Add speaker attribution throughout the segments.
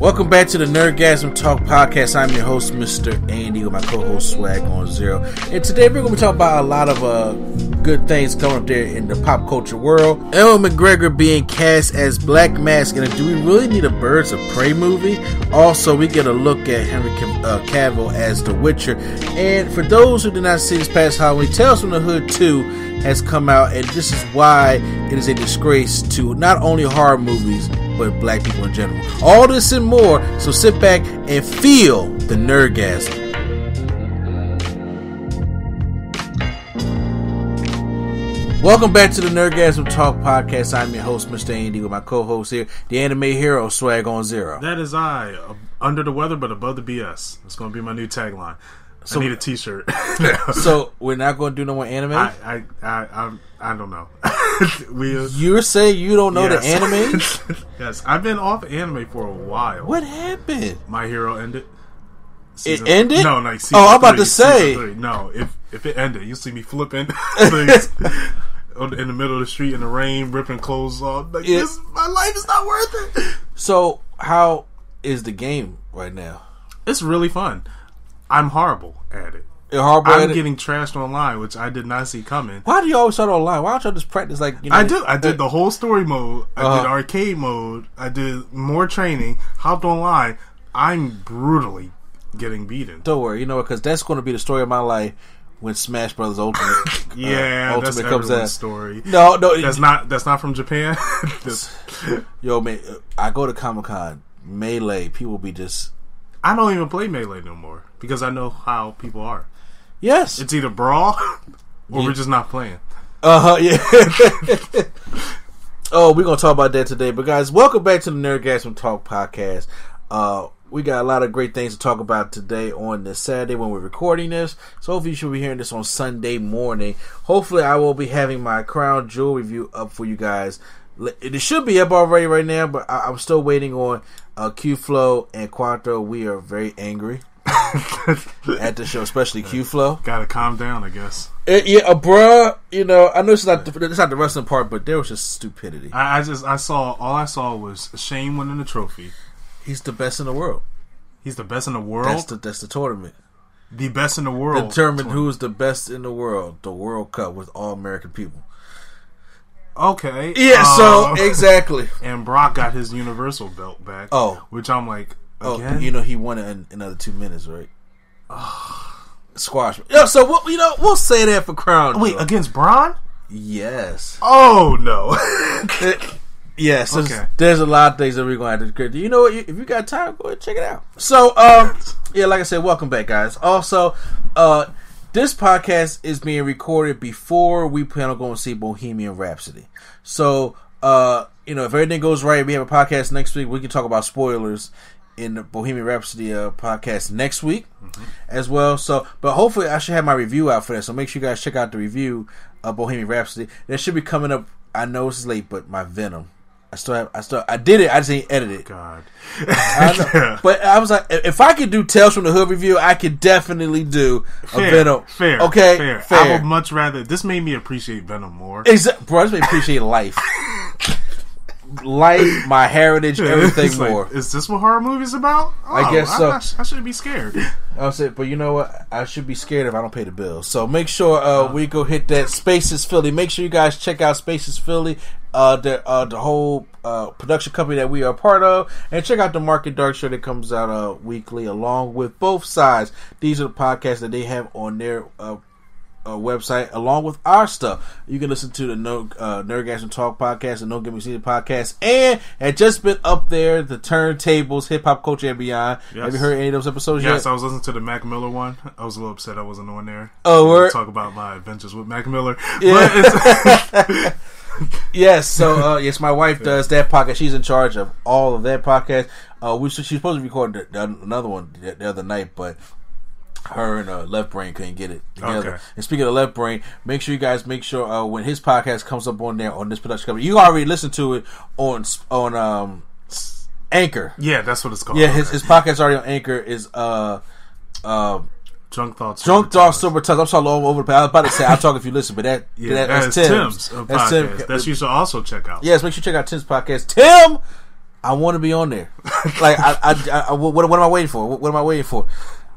Speaker 1: Welcome back to the Nerdgasm Talk podcast. I'm your host, Mr. Andy, with my co-host Swag on Zero. And today we're going to talking about a lot of uh, good things coming up there in the pop culture world. Ewan McGregor being cast as Black Mask, and do we really need a Birds of Prey movie? Also, we get a look at Henry uh, Cavill as The Witcher. And for those who did not see this past Halloween, Tales from the Hood 2 has come out, and this is why it is a disgrace to not only horror movies but black people in general. All this and more. So sit back and feel the nerdgasm. Welcome back to the Nerdgasm Talk podcast. I'm your host, Mr. Andy, with my co-host here, the anime hero Swag on Zero.
Speaker 2: That is I, uh, under the weather but above the BS. It's going to be my new tagline. So, I need a T-shirt.
Speaker 1: so we're not going to do no more anime.
Speaker 2: I I I, I, I don't know.
Speaker 1: we, You're saying you don't know yes. the
Speaker 2: anime? yes, I've been off anime for a while.
Speaker 1: What happened?
Speaker 2: My Hero ended.
Speaker 1: Season, it ended?
Speaker 2: No, like
Speaker 1: oh, I'm about to say.
Speaker 2: No, if if it ended, you see me flipping in the middle of the street in the rain, ripping clothes off. Like, it, this, my life is not worth it.
Speaker 1: So, how is the game right now?
Speaker 2: It's really fun. I'm horrible at it.
Speaker 1: You're horrible
Speaker 2: I'm getting trashed online, which I did not see coming.
Speaker 1: Why do you always start online? Why don't you just practice like you know?
Speaker 2: I do. I did the whole story mode. I uh-huh. did arcade mode. I did more training. Hopped online. I'm brutally getting beaten.
Speaker 1: Don't worry. You know because that's going to be the story of my life when Smash Brothers Ultimate.
Speaker 2: yeah, uh, Ultimate comes out. Story.
Speaker 1: No, no,
Speaker 2: that's not. That's not from Japan.
Speaker 1: Yo, man, I go to Comic Con. Melee, people be just.
Speaker 2: I don't even play Melee no more because I know how people are.
Speaker 1: Yes,
Speaker 2: it's either brawl or yeah. we're just not playing.
Speaker 1: Uh huh. Yeah. oh, we're gonna talk about that today. But guys, welcome back to the Nerdgasm Talk podcast. Uh, we got a lot of great things to talk about today on this Saturday when we're recording this. So hopefully you should be hearing this on Sunday morning. Hopefully I will be having my crown jewel review up for you guys. It should be up already right now, but I, am still waiting on uh, Q Flow and Quattro. We are very angry. at the show, especially Q Flow.
Speaker 2: Gotta calm down, I guess.
Speaker 1: It, yeah, uh, bruh. You know, I know it's not the, it's not the wrestling part, but there was just stupidity.
Speaker 2: I, I, just I saw all I saw was Shane winning the trophy.
Speaker 1: He's the best in the world.
Speaker 2: He's the best in the world.
Speaker 1: That's the that's the tournament.
Speaker 2: The best in the world.
Speaker 1: Determine who is the best in the world. The World Cup with all American people.
Speaker 2: Okay.
Speaker 1: Yeah. Uh, so exactly.
Speaker 2: And Brock got his Universal belt back.
Speaker 1: Oh,
Speaker 2: which I'm like, Again?
Speaker 1: Oh, you know he won it in another two minutes, right? Squash. Yeah, so we'll, you know we'll say that for Crown.
Speaker 2: Wait, against Braun?
Speaker 1: Yes.
Speaker 2: Oh no.
Speaker 1: yes. Okay. There's, there's, a lot of things that we're going to have to. You know what? If you got time, go ahead check it out. So, um, yeah, like I said, welcome back, guys. Also, uh, this podcast is being recorded before we plan on going to see Bohemian Rhapsody. So, uh, you know, if everything goes right, we have a podcast next week. We can talk about spoilers in the Bohemian Rhapsody uh, podcast next week mm-hmm. as well. So, but hopefully, I should have my review out for that. So make sure you guys check out the review of Bohemian Rhapsody. That should be coming up. I know it's late, but my Venom. I still have. I still. I did it. I just ain't edited.
Speaker 2: God.
Speaker 1: I but I was like, if I could do Tales from the Hood review, I could definitely do
Speaker 2: fair,
Speaker 1: a Venom.
Speaker 2: Fair.
Speaker 1: Okay.
Speaker 2: Fair. fair. I would much rather. This made me appreciate Venom more.
Speaker 1: Exactly. Bro, this made me appreciate life. life, my heritage, everything more.
Speaker 2: Is this what horror movies about?
Speaker 1: Oh, I guess so.
Speaker 2: I, I, shouldn't be scared.
Speaker 1: I'll say, but you know what? I should be scared if I don't pay the bill. So make sure uh, we go hit that Spaces Philly. Make sure you guys check out Spaces Philly, uh, the uh, the whole uh, production company that we are part of, and check out the Market Dark show that comes out uh, weekly, along with both sides. These are the podcasts that they have on their uh, website along with our stuff. You can listen to the No uh, Nerdgasm Talk podcast and No Give Me Seated podcast, and had just been up there the turntables, hip hop culture and beyond. Yes. Have you heard any of those episodes
Speaker 2: yes,
Speaker 1: yet?
Speaker 2: I was listening to the Mac Miller one. I was a little upset I wasn't on there.
Speaker 1: Oh, we're
Speaker 2: talk about my adventures with Mac Miller.
Speaker 1: Yeah. yes, so uh, yes, my wife does that podcast. She's in charge of all of that podcast. Uh, we she's supposed to record the, the, another one the, the other night, but her and uh, Left Brain couldn't get it together. Okay. And speaking of Left Brain, make sure you guys make sure uh, when his podcast comes up on there on this production company, you already listened to it on on um, Anchor.
Speaker 2: Yeah, that's what it's called.
Speaker 1: Yeah, his his podcast already on Anchor is uh uh.
Speaker 2: Drunk thoughts,
Speaker 1: drunk thoughts, sober tongues. I'm sorry, all over the place. I was about to say I'll talk if you listen, but that
Speaker 2: yeah,
Speaker 1: that,
Speaker 2: that's, Tim's. Tim's that's
Speaker 1: Tim.
Speaker 2: That you should also check out.
Speaker 1: Yes, make sure you check out Tim's podcast. Tim I want to be on there. like, I, I, I, what, what am I waiting for? What, what am I waiting for?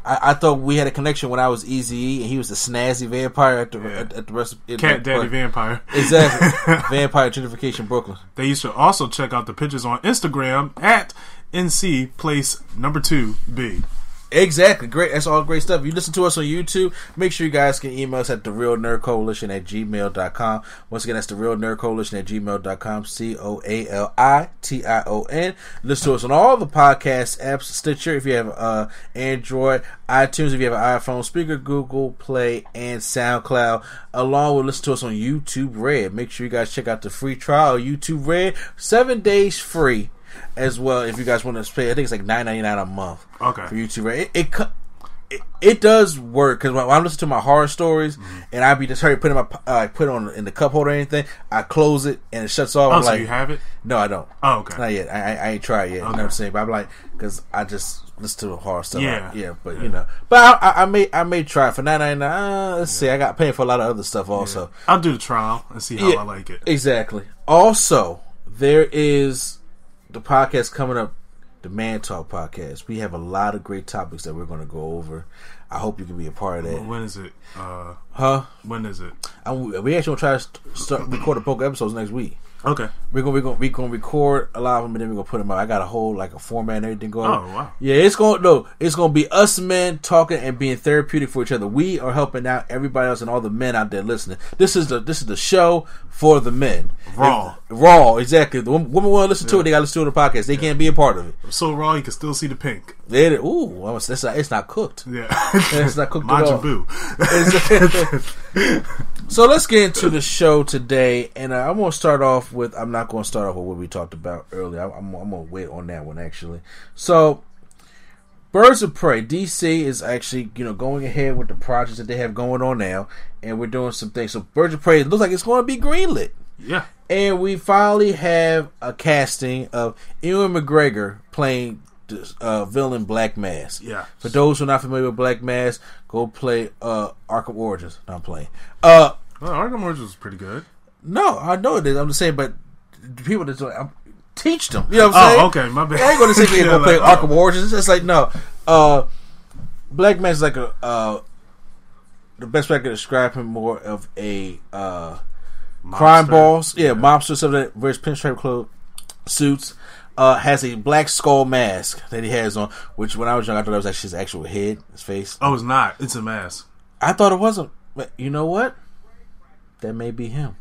Speaker 1: I, I, thought we had a connection when I was Easy and he was the snazzy vampire at the yeah. at, at, the rest of
Speaker 2: Cat Daddy Vampire.
Speaker 1: Exactly. vampire Gentrification Brooklyn.
Speaker 2: They used to also check out the pictures on Instagram at NC Place Number Two B.
Speaker 1: Exactly. Great. That's all great stuff. If you listen to us on YouTube, make sure you guys can email us at the real nerd coalition at gmail.com. Once again, that's the real nerd coalition at gmail.com. C O A L I T I O N. Listen to us on all the podcast apps, Stitcher, if you have uh, Android, iTunes, if you have an iPhone, Spreaker, Google Play, and SoundCloud. Along with listen to us on YouTube Red. Make sure you guys check out the free trial YouTube Red. Seven days free as well. If you guys want to pay, I think it's like nine ninety nine a month.
Speaker 2: Okay.
Speaker 1: For YouTube, right? It it, it, it does work because when, I'm listening to my horror stories mm-hmm. and I be just hurry putting my uh, put on in the cup holder or anything, I close it and it shuts off.
Speaker 2: Oh,
Speaker 1: I'm
Speaker 2: so
Speaker 1: like,
Speaker 2: you have it?
Speaker 1: No, I don't.
Speaker 2: Oh, okay.
Speaker 1: Not yet. I, I, I ain't tried yet. Okay. You know what I'm saying? But I'm like, because I just listen to the horror stuff.
Speaker 2: Yeah,
Speaker 1: I, yeah. But yeah. you know, but I, I, may I may try it for nine ninety nine. Uh, let's yeah. see. I got paying for a lot of other stuff also.
Speaker 2: Yeah. I'll do the trial and see how I like it.
Speaker 1: Exactly. Also, there is the podcast coming up the Man Talk podcast. We have a lot of great topics that we're going to go over. I hope you can be a part of that.
Speaker 2: When is it? Uh,
Speaker 1: huh?
Speaker 2: When is it?
Speaker 1: I'm, we actually going to try to start record a poker episodes next week.
Speaker 2: Okay.
Speaker 1: We're gonna we're gonna we're gonna record a lot of them and then we're gonna put them out. I got a whole like a format and everything going.
Speaker 2: Oh wow.
Speaker 1: Yeah, it's gonna no, it's gonna be us men talking and being therapeutic for each other. We are helping out everybody else and all the men out there listening. This is the this is the show for the men.
Speaker 2: Raw.
Speaker 1: If, raw, exactly. The women want to listen to it. They got to listen to the podcast. They yeah. can't be a part of it.
Speaker 2: I'm So raw, you can still see the pink.
Speaker 1: It, ooh, it's not, it's not cooked.
Speaker 2: Yeah,
Speaker 1: it's not cooked at all. so let's get into the show today, and I'm gonna start off with. I'm not gonna start off with what we talked about earlier. I'm, I'm, gonna wait on that one actually. So, Birds of Prey, DC is actually you know going ahead with the projects that they have going on now, and we're doing some things. So, Birds of Prey looks like it's going to be greenlit.
Speaker 2: Yeah,
Speaker 1: and we finally have a casting of Ewan McGregor playing uh, villain Black Mask.
Speaker 2: Yeah.
Speaker 1: For those who are not familiar with Black Mask, go play uh, Arkham Origins. No, I'm playing. Uh,
Speaker 2: well, Arkham Origins is pretty good.
Speaker 1: No, I know it is. I'm just saying, but people that like, teach them. You know what I'm saying?
Speaker 2: Oh, okay, my bad.
Speaker 1: I ain't going to say yeah, go play Arkham Origins. It's like no. Uh, Black Mask is like a uh, the best way I could describe him more of a uh, crime boss. Yeah, yeah. mobster, something that wears pinstripe clothes, suits uh, has a black skull mask that he has on. Which when I was young, I thought it was actually his actual head, his face.
Speaker 2: Oh, it's not. It's a mask.
Speaker 1: I thought it wasn't. But you know what? That may be him.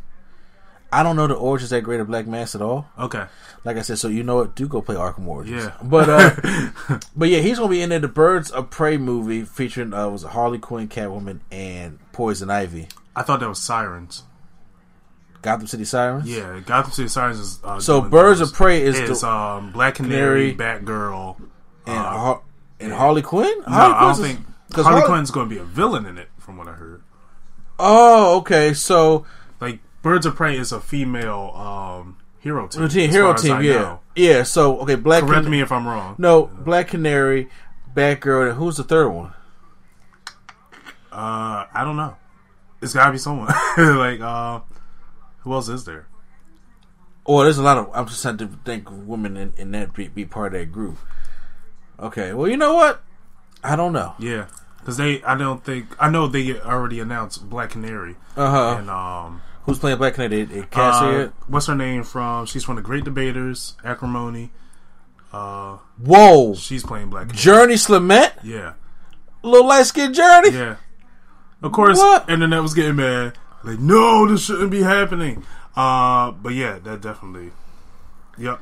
Speaker 1: I don't know the origins that great Greater Black Mask at all.
Speaker 2: Okay.
Speaker 1: Like I said, so you know what? Do go play Arkham Origins.
Speaker 2: Yeah.
Speaker 1: But uh, but yeah, he's gonna be in there. The Birds of Prey movie featuring uh, was Harley Quinn, Catwoman, and Poison Ivy.
Speaker 2: I thought that was Sirens.
Speaker 1: Gotham City Sirens.
Speaker 2: Yeah, Gotham City Sirens is uh,
Speaker 1: so Birds those. of Prey is
Speaker 2: it's,
Speaker 1: the,
Speaker 2: um, Black Canary, Canary Batgirl,
Speaker 1: and uh, Har- and yeah. Harley Quinn.
Speaker 2: No, Harley I don't think because Harley, Harley Quinn's going to be a villain in it, from what I heard.
Speaker 1: Oh, okay. So
Speaker 2: like Birds of Prey is a female um, hero team.
Speaker 1: team hero team, yeah, know. yeah. So okay, Black.
Speaker 2: Correct Can- me if I'm wrong.
Speaker 1: No, Black Canary, Batgirl, and who's the third one?
Speaker 2: Uh, I don't know. It's got to be someone like uh, who else is there?
Speaker 1: Oh, there's a lot of. I'm just trying to think women in, in that be, be part of that group. Okay, well, you know what? I don't know.
Speaker 2: Yeah, because they, I don't think I know they already announced Black Canary.
Speaker 1: Uh huh.
Speaker 2: And um,
Speaker 1: who's playing Black Canary? Did Cassie? Uh,
Speaker 2: what's her name from? She's from the Great Debaters, Acrimony. Uh,
Speaker 1: Whoa,
Speaker 2: she's playing Black Canary.
Speaker 1: Jurnee Smollett.
Speaker 2: Yeah,
Speaker 1: little light skinned Jurnee.
Speaker 2: Yeah. Of course, what? internet was getting mad. Like, no, this shouldn't be happening. Uh, but yeah, that definitely. Yep.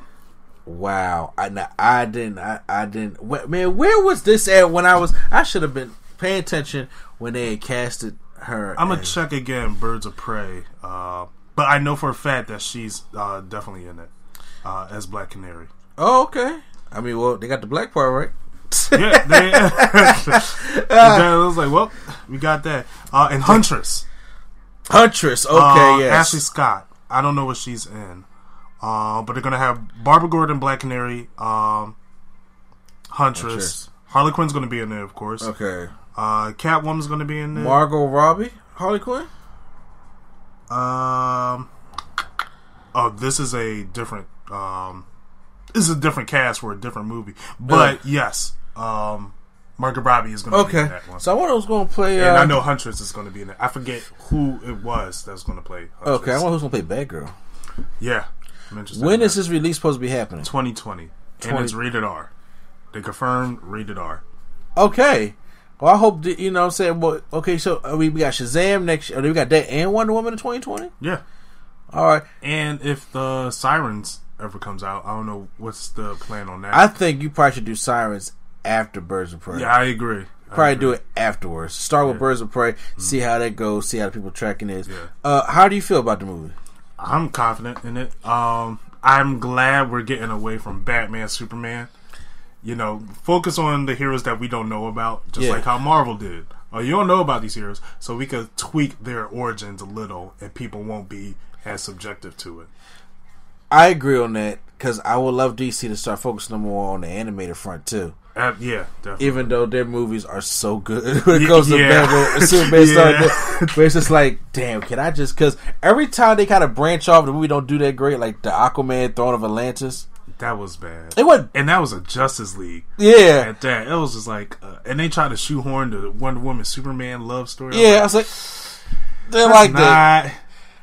Speaker 1: Wow, I I didn't I, I didn't man. Where was this at when I was? I should have been paying attention when they had casted her.
Speaker 2: I'm gonna check again. Birds of Prey. Uh, but I know for a fact that she's uh, definitely in it uh, as Black Canary.
Speaker 1: Oh, okay. I mean, well, they got the black part right.
Speaker 2: yeah, they, I was like, well, we got that. Uh, and Huntress.
Speaker 1: Huntress. Okay,
Speaker 2: uh,
Speaker 1: yes.
Speaker 2: Ashley Scott. I don't know what she's in. Uh, but they're gonna have Barbara Gordon, Black Canary, um, Huntress. Huntress. Harley Quinn's gonna be in there, of course.
Speaker 1: Okay.
Speaker 2: Uh, Catwoman's gonna be in there.
Speaker 1: Margot Robbie, Harley Quinn.
Speaker 2: Um. Oh, this is a different. Um, this is a different cast for a different movie. But yes, um, Margaret Robbie is going to
Speaker 1: Okay.
Speaker 2: be in that one.
Speaker 1: So I wonder who's going to play. Uh,
Speaker 2: and I know Huntress is going to be in it. I forget who it was that's going to play. Huntress.
Speaker 1: Okay, I wonder who's going to play Batgirl.
Speaker 2: Yeah, I'm interested.
Speaker 1: When is this release supposed to be happening?
Speaker 2: 2020?
Speaker 1: 20.
Speaker 2: And it's rated R. They confirmed rated R.
Speaker 1: Okay. Well, I hope that, you know what I'm saying. Well, okay, so uh, we, we got Shazam next year. We got that and Wonder Woman in 2020?
Speaker 2: Yeah.
Speaker 1: All right.
Speaker 2: And if the Sirens ever comes out, I don't know what's the plan on that.
Speaker 1: I think you probably should do Sirens after Birds of Prey.
Speaker 2: yeah, I agree. I
Speaker 1: Probably
Speaker 2: agree.
Speaker 1: do it afterwards. Start with Birds of Prey, see how that goes, see how the people tracking is.
Speaker 2: Yeah.
Speaker 1: Uh, how do you feel about the movie?
Speaker 2: I'm confident in it. Um, I'm glad we're getting away from Batman, Superman. You know, focus on the heroes that we don't know about, just
Speaker 1: Yeah.
Speaker 2: like how Marvel did. Oh, you don't know about these heroes, so we could tweak their origins a little, and people won't be as subjective to it.
Speaker 1: I agree on that because I would love DC to start focusing more on the animated front too.
Speaker 2: Uh, yeah, definitely.
Speaker 1: Even though their movies are so good when it
Speaker 2: Yeah,
Speaker 1: to. Batman Superman,
Speaker 2: Yeah.
Speaker 1: but it's just like, damn, can I just? Because every time they kind of branch off, the movie don't do that great. Like the Aquaman, Throne of Atlantis,
Speaker 2: that was bad.
Speaker 1: it was
Speaker 2: and that was a Justice League.
Speaker 1: yeah,
Speaker 2: At that, it was just like, uh, and they tried to shoehorn the Wonder Woman Superman love story.
Speaker 1: yeah. I was like, they
Speaker 2: That's
Speaker 1: like that.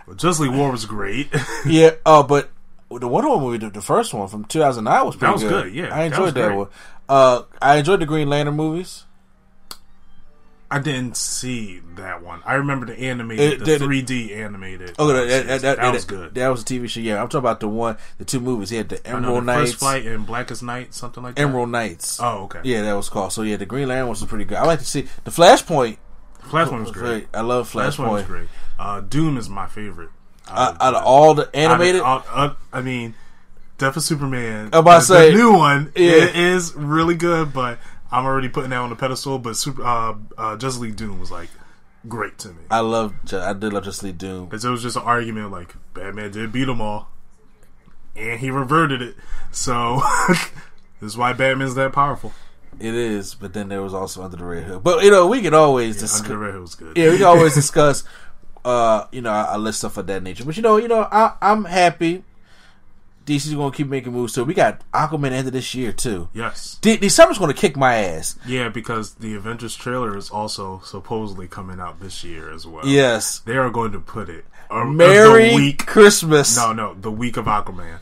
Speaker 2: Well, Justice League War was great.
Speaker 1: Yeah, uh, but the Wonder Woman movie, the, the first one from 2009 was pretty
Speaker 2: was
Speaker 1: good.
Speaker 2: good, yeah,
Speaker 1: I enjoyed that,
Speaker 2: great.
Speaker 1: one. Uh, I enjoyed the Green Lantern movies.
Speaker 2: I didn't see that one. I remember the animated,
Speaker 1: It-
Speaker 2: the
Speaker 1: the-
Speaker 2: 3D animated.
Speaker 1: Oh,
Speaker 2: uh,
Speaker 1: that, that, that,
Speaker 2: That was good.
Speaker 1: That was a TV show. Yeah, I'm talking about the one, the two movies. He had the
Speaker 2: I know,
Speaker 1: Emerald
Speaker 2: the
Speaker 1: Knights,
Speaker 2: First Flight and Blackest Night, something like that.
Speaker 1: Emerald Knights.
Speaker 2: Oh, okay.
Speaker 1: Yeah, that was called. So yeah, the Green Lantern was pretty good. I like to see the Flashpoint.
Speaker 2: Flashpoint was great.
Speaker 1: I love
Speaker 2: Flashpoint was great. Uh, Doom is my favorite.
Speaker 1: Uh, out of all the animated,
Speaker 2: I, I, I mean, Death of Superman.
Speaker 1: I'm about to
Speaker 2: the,
Speaker 1: say-
Speaker 2: the new one
Speaker 1: Yeah.
Speaker 2: it is really good, but I'm already putting that on the pedestal. But Super, uh, uh, Justice League Doom was like great to me
Speaker 1: I love. I did love Justice League Doom.
Speaker 2: because it was just an argument like Batman did beat them all, and he reverted it. So this is why Batman's that powerful.
Speaker 1: It is, but then there was also Under the Red Hood. But you know, we can always discuss.
Speaker 2: Under the Red Hood was good.
Speaker 1: Yeah, we can always discuss, uh, you know, a list stuff of that nature. But you know, you know, I, I'm happy. DC's gonna keep making moves too. We got Aquaman end of this year too.
Speaker 2: yes.
Speaker 1: De- December's gonna kick my ass.
Speaker 2: Yeah, because the Avengers trailer is also supposedly coming out this year as well.
Speaker 1: Yes.
Speaker 2: They are going to put it. uh,
Speaker 1: Merry
Speaker 2: the week.
Speaker 1: Christmas.
Speaker 2: No, no, the week of Aquaman.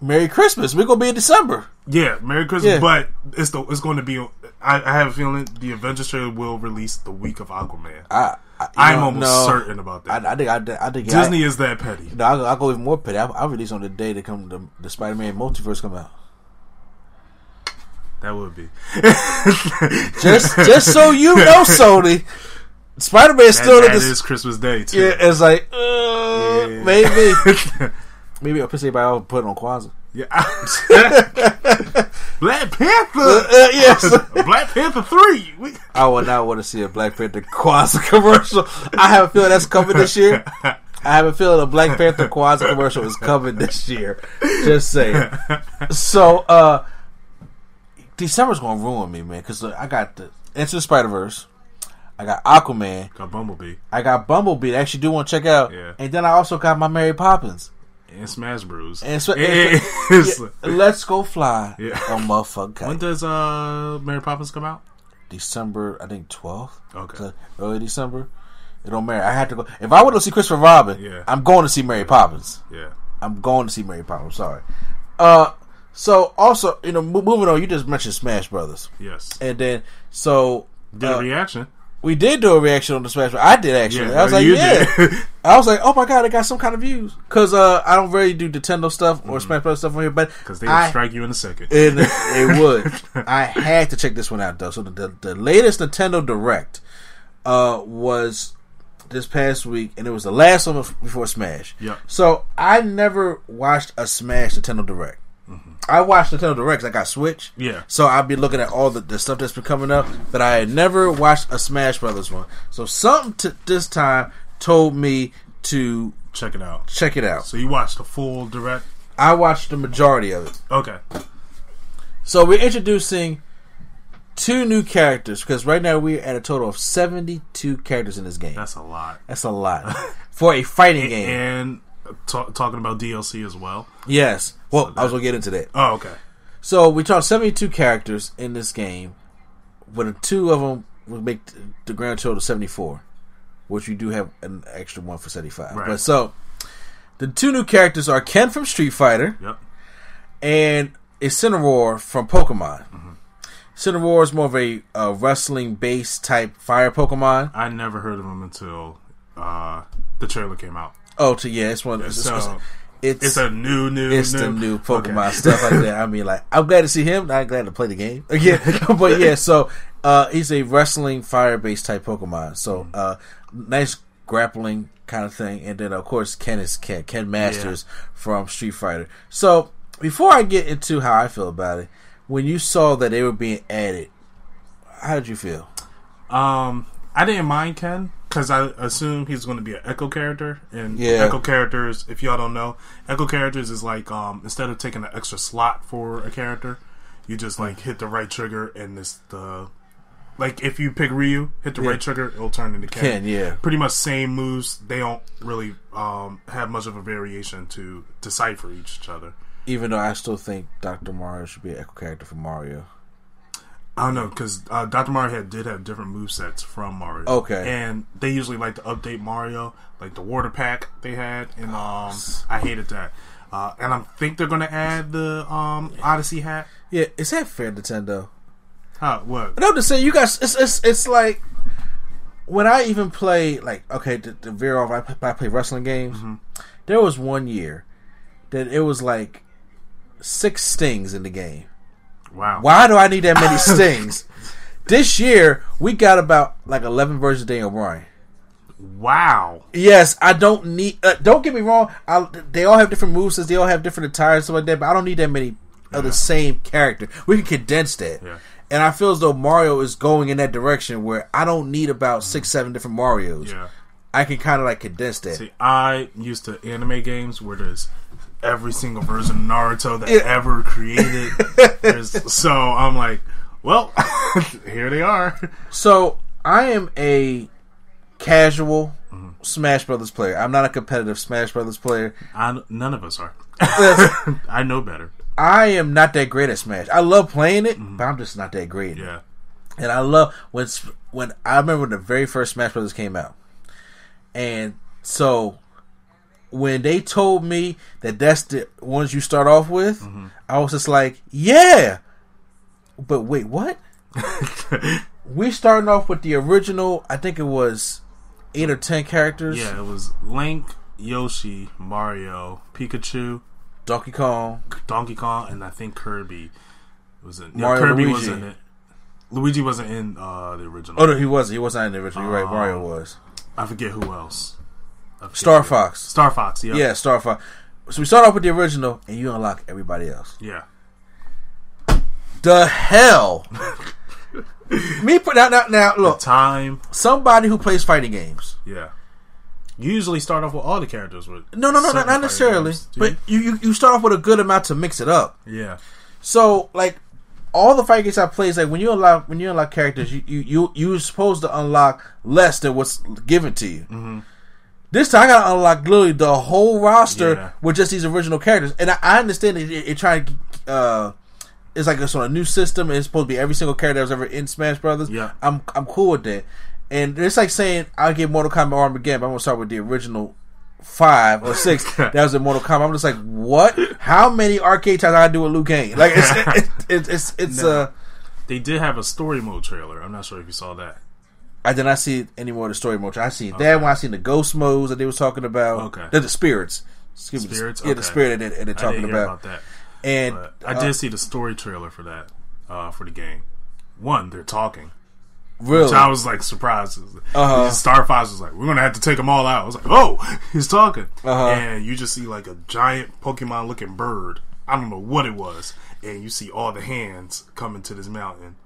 Speaker 1: Merry Christmas. We're gonna be in December.
Speaker 2: Yeah, Merry Christmas.
Speaker 1: Yeah.
Speaker 2: But it's the it's going to be. I, I have a feeling the Avengers trailer will release the week of Aquaman.
Speaker 1: I,
Speaker 2: I'm
Speaker 1: know,
Speaker 2: almost
Speaker 1: no,
Speaker 2: certain about that.
Speaker 1: I, I think I, I think
Speaker 2: Disney
Speaker 1: I,
Speaker 2: is that petty.
Speaker 1: no, I'll, I'll go even more petty. I'll, I'll release on the day that come the, the Spider-Man multiverse come out.
Speaker 2: That would be.
Speaker 1: Just just so you know, Sony, Spider Man
Speaker 2: That,
Speaker 1: still in
Speaker 2: that
Speaker 1: this.
Speaker 2: is Christmas Day too.
Speaker 1: Yeah, it's like uh,
Speaker 2: Yeah.
Speaker 1: maybe. Maybe I'll piss everybody off and put it on Kwanzaa.
Speaker 2: Yeah. Black Panther.
Speaker 1: Uh, yes.
Speaker 2: Black Panther three.
Speaker 1: I would not want to see a Black Panther Kwanzaa commercial. I have a feeling that's coming this year. I have a feeling a Black Panther Kwanzaa commercial is coming this year. Just saying. So, uh, December's gonna ruin me, man, because I got the Into the Spider Verse, I got Aquaman,
Speaker 2: Got Bumblebee
Speaker 1: I got Bumblebee. I actually do want to check out,
Speaker 2: Yeah.
Speaker 1: and then I also got my Mary Poppins.
Speaker 2: And Smash Bros.
Speaker 1: And so,
Speaker 2: It's-
Speaker 1: yeah, Let's go fly
Speaker 2: Yeah.
Speaker 1: motherfucker.
Speaker 2: When does uh Mary Poppins come out?
Speaker 1: December, I think twelfth.
Speaker 2: Okay.
Speaker 1: early December. It don't matter. I have to go. If I want to see Christopher Robin,
Speaker 2: Yeah.
Speaker 1: I'm going to see Mary Poppins.
Speaker 2: Yeah.
Speaker 1: I'm going to see Mary Poppins. Sorry. Uh, so also, you know, moving on. You just mentioned Smash Brothers,
Speaker 2: Yes.
Speaker 1: and then so
Speaker 2: Did
Speaker 1: uh,
Speaker 2: reaction?
Speaker 1: We did do a reaction on the Smash. I did actually.
Speaker 2: Yeah,
Speaker 1: I was like, yeah. I was like, oh my god, I got some kind of views because uh, I don't really do Nintendo stuff or Smash Brothers stuff on here, but
Speaker 2: Because Mm-hmm. they would
Speaker 1: I
Speaker 2: strike you in a second.
Speaker 1: it, it would. I had to check this one out though. So the the, the latest Nintendo Direct uh, was this past week, and it was the last one before Smash.
Speaker 2: Yep.
Speaker 1: So I never watched a Smash Nintendo Direct. I watched Nintendo Direct 'cause I got Switch.
Speaker 2: Yeah.
Speaker 1: So I'd be looking at all the, the stuff that's been coming up, but I had never watched a Smash Brothers one. So something to this time told me to
Speaker 2: Check it out.
Speaker 1: check it out.
Speaker 2: So you watched the full direct?
Speaker 1: I watched the majority of it.
Speaker 2: Okay.
Speaker 1: So we're introducing two new characters because right now we're at a total of seventy-two characters in this game.
Speaker 2: That's a lot.
Speaker 1: That's a lot for a fighting game.
Speaker 2: And ta- talking about DLC as well.
Speaker 1: Yes. Well, so I was gonna get into that.
Speaker 2: Oh, okay.
Speaker 1: So we talked seventy-two characters in this game, but two of them would make the grand total seventy-four, which you do have an extra one for seventy-five. Right. But so the two new characters are Ken from Street Fighter.
Speaker 2: Yep.
Speaker 1: And Incineroar from Pokemon. mm Incineroar is more of a uh, wrestling based type fire Pokemon.
Speaker 2: I never heard of him until uh, the trailer came out.
Speaker 1: Oh, to yeah, it's one. It's,
Speaker 2: so it's, it's a new, new,
Speaker 1: it's
Speaker 2: new.
Speaker 1: the new Pokemon okay. stuff like that. I mean, like I'm glad to see him. I'm glad to play the game again. but yeah, so uh, he's a wrestling fire based type Pokemon. So mm-hmm. uh, nice grappling kind of thing, and then of course Ken is Ken, Ken Masters yeah. from Street Fighter. So before I get into how I feel about it, when you saw that they were being added, how did you feel?
Speaker 2: Um, I didn't mind Ken because I assume he's going to be an Echo character, and yeah. Echo characters, if y'all don't know, Echo characters is like um, instead of taking an extra slot for a character, you just like hit the right trigger and this the like if you pick Ryu, hit the yeah. right trigger, it'll turn into Ken.
Speaker 1: Ken. Yeah,
Speaker 2: pretty much same moves. They don't really um, have much of a variation to decipher each other.
Speaker 1: Even though I still think Doctor Mario should be an echo character for Mario.
Speaker 2: I don't know because uh, Doctor Mario had, did have different move sets from Mario.
Speaker 1: Okay,
Speaker 2: and they usually like to update Mario, like the water pack they had, and um, I hated that. Uh, and I think they're gonna add the um, Odyssey hat.
Speaker 1: Yeah, is that fair, Nintendo?
Speaker 2: Huh? What?
Speaker 1: No, to say you guys, it's it's it's like when I even play like okay, the, the veer off. I, I play wrestling games. Mm-hmm. There was one year that it was like six stings in the game.
Speaker 2: Wow.
Speaker 1: Why do I need that many stings? this year we got about like eleven versions of Daniel Bryan.
Speaker 2: Wow.
Speaker 1: Yes, I don't need. Uh, don't get me wrong. I, they all have different moves. They all have different attires, stuff like that. But I don't need that many yeah. of the same character. We can condense that.
Speaker 2: Yeah.
Speaker 1: And I feel as though Mario is going in that direction where I don't need about six, seven different Mario's.
Speaker 2: Yeah.
Speaker 1: I can kind of like condense that.
Speaker 2: See, I used to anime games where there's every single version of Naruto that yeah. ever created. so I'm like, well, here they are.
Speaker 1: So I am a casual mm-hmm. Smash Brothers player. I'm not a competitive Smash Brothers player.
Speaker 2: I, none of us are. I know better.
Speaker 1: I am not that great at Smash. I love playing it, mm-hmm. but I'm just not that great.
Speaker 2: Yeah.
Speaker 1: And I love when when I remember when the very first Smash Brothers came out, and so when they told me that that's the ones you start off with, mm-hmm. I was just like, yeah. But wait, what? we starting off with the original. I think it was eight or ten characters.
Speaker 2: Yeah, it was Link, Yoshi, Mario, Pikachu,
Speaker 1: Donkey Kong,
Speaker 2: Donkey Kong, and I think Kirby was in. Yeah, Kirby Luigi. was in it. Luigi wasn't in uh, the original.
Speaker 1: Oh no, he wasn't. He wasn't in the original. You're right. Mario um, was.
Speaker 2: I forget who else.
Speaker 1: Star Fox.
Speaker 2: Star Fox. Yeah.
Speaker 1: Yeah, Star Fox. So we start off with the original, and you unlock everybody else.
Speaker 2: Yeah.
Speaker 1: The hell. Me put now now now look
Speaker 2: the time
Speaker 1: somebody who plays fighting games.
Speaker 2: Yeah. You usually start off with all the characters with
Speaker 1: no no no not, not necessarily, games, but you? you you start off with a good amount to mix it up.
Speaker 2: Yeah.
Speaker 1: So like all the fight games I play is like when you unlock when you unlock characters, you you you you're supposed to unlock less than what's given to you.
Speaker 2: Mm-hmm.
Speaker 1: This time I gotta unlock literally the whole roster yeah. with just these original characters, and I, I understand it, it, it trying to. Uh, it's like it's on a new system. It's supposed to be every single character that was ever in Smash Brothers.
Speaker 2: Yeah,
Speaker 1: I'm I'm cool with that. And it's like saying I'll get Mortal Kombat Armageddon, but I'm gonna start with the original five or six that was in Mortal Kombat. I'm just like, what? How many arcade times I do with Liu Kang? Like it's it's it's it's, it's no. uh.
Speaker 2: They did have a story mode trailer. I'm not sure if you saw that.
Speaker 1: I did not see any more of the story mode. I seen okay. that one. I seen the ghost modes that they was talking about.
Speaker 2: Okay,
Speaker 1: the, the spirits. Excuse
Speaker 2: spirits.
Speaker 1: Me, yeah, the spirit that, that they're talking about. about.
Speaker 2: that.
Speaker 1: And
Speaker 2: but I did uh, see the story trailer for that uh, for the game. One, they're talking.
Speaker 1: Really? Which
Speaker 2: I was like surprised. Uh-huh. Star Fox was like, "We're gonna have to take them all out." I was like, "Oh, he's talking,"
Speaker 1: uh-huh.
Speaker 2: and you just see like a giant Pokemon-looking bird. I don't know what it was, and you see all the hands coming to this mountain,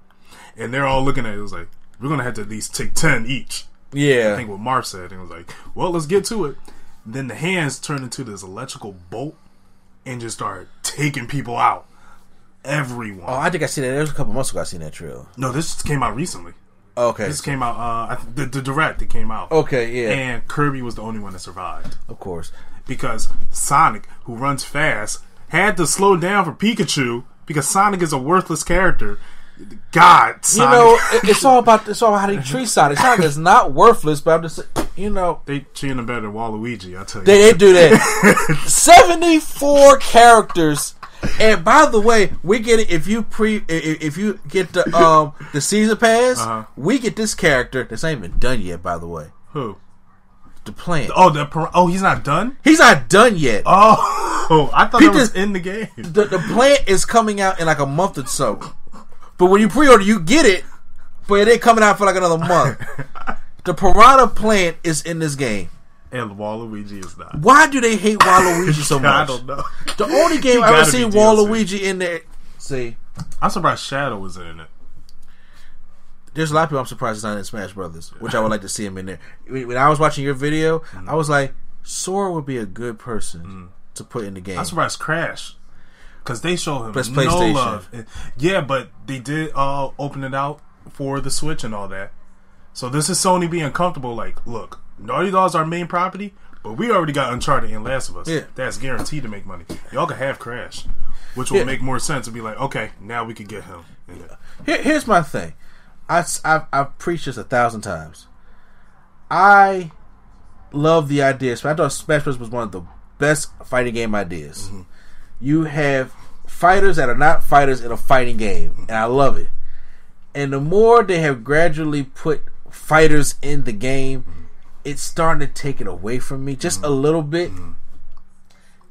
Speaker 2: and they're all looking at it. It was like, "We're gonna have to at least take ten each."
Speaker 1: Yeah,
Speaker 2: I think what Mark said, and was like, "Well, let's get to it." Then the hands turned into this electrical bolt and just started taking people out. Everyone.
Speaker 1: Oh, I think I seen that. There was a couple months ago. I seen that trail.
Speaker 2: No, this came out recently.
Speaker 1: Okay.
Speaker 2: This came out. Uh, the, the direct that came out.
Speaker 1: Okay, yeah.
Speaker 2: And Kirby was the only one that survived.
Speaker 1: Of course.
Speaker 2: because Sonic, who runs fast, had to slow down for Pikachu because Sonic is a worthless character. God,
Speaker 1: Sonic. you know, it's all about it's all about how they treat Sonic. Sonic is not worthless, but I'm just you know
Speaker 2: they treat him better than Waluigi. I tell you,
Speaker 1: they, they do that. Seventy four characters. And by the way, we get it if you pre if you get the um the season pass, uh-huh. we get this character that's not even done yet. By the way,
Speaker 2: who?
Speaker 1: The plant.
Speaker 2: Oh, the oh, he's not done.
Speaker 1: He's not done yet.
Speaker 2: Oh, I thought that was in the game.
Speaker 1: The, the plant is coming out in like a month or so. But when you pre-order, you get it, but it ain't coming out for like another month. the Piranha plant is in this game.
Speaker 2: And Waluigi is not.
Speaker 1: Why do they hate Waluigi so much? I
Speaker 2: don't know.
Speaker 1: The only game I've ever seen Waluigi in there. See,
Speaker 2: I'm surprised Shadow was in it.
Speaker 1: There's a lot of people I'm surprised it's not in Smash Brothers, which I would like to see him in there. When I was watching your video, mm. I was like, Sora would be a good person mm. to put in the game.
Speaker 2: I'm surprised Crash because they show him no love. Yeah, but they did uh, open it out for the Switch and all that. So this is Sony being comfortable. Like, look, Naughty Dog's our main property, but we already got Uncharted and Last of Us. Yeah. That's guaranteed to make money. Y'all can have Crash, which will yeah. make more sense to be like, okay, now we can get him.
Speaker 1: Here, here's my thing. I, I've, I've preached this a thousand times. I love the idea. I thought Smash Bros. was one of the best fighting game ideas. Mm-hmm you have fighters that are not fighters in a fighting game, and I love it. And the more they have gradually put fighters in the game, it's starting to take it away from me just a mm-hmm. little bit. Mm-hmm.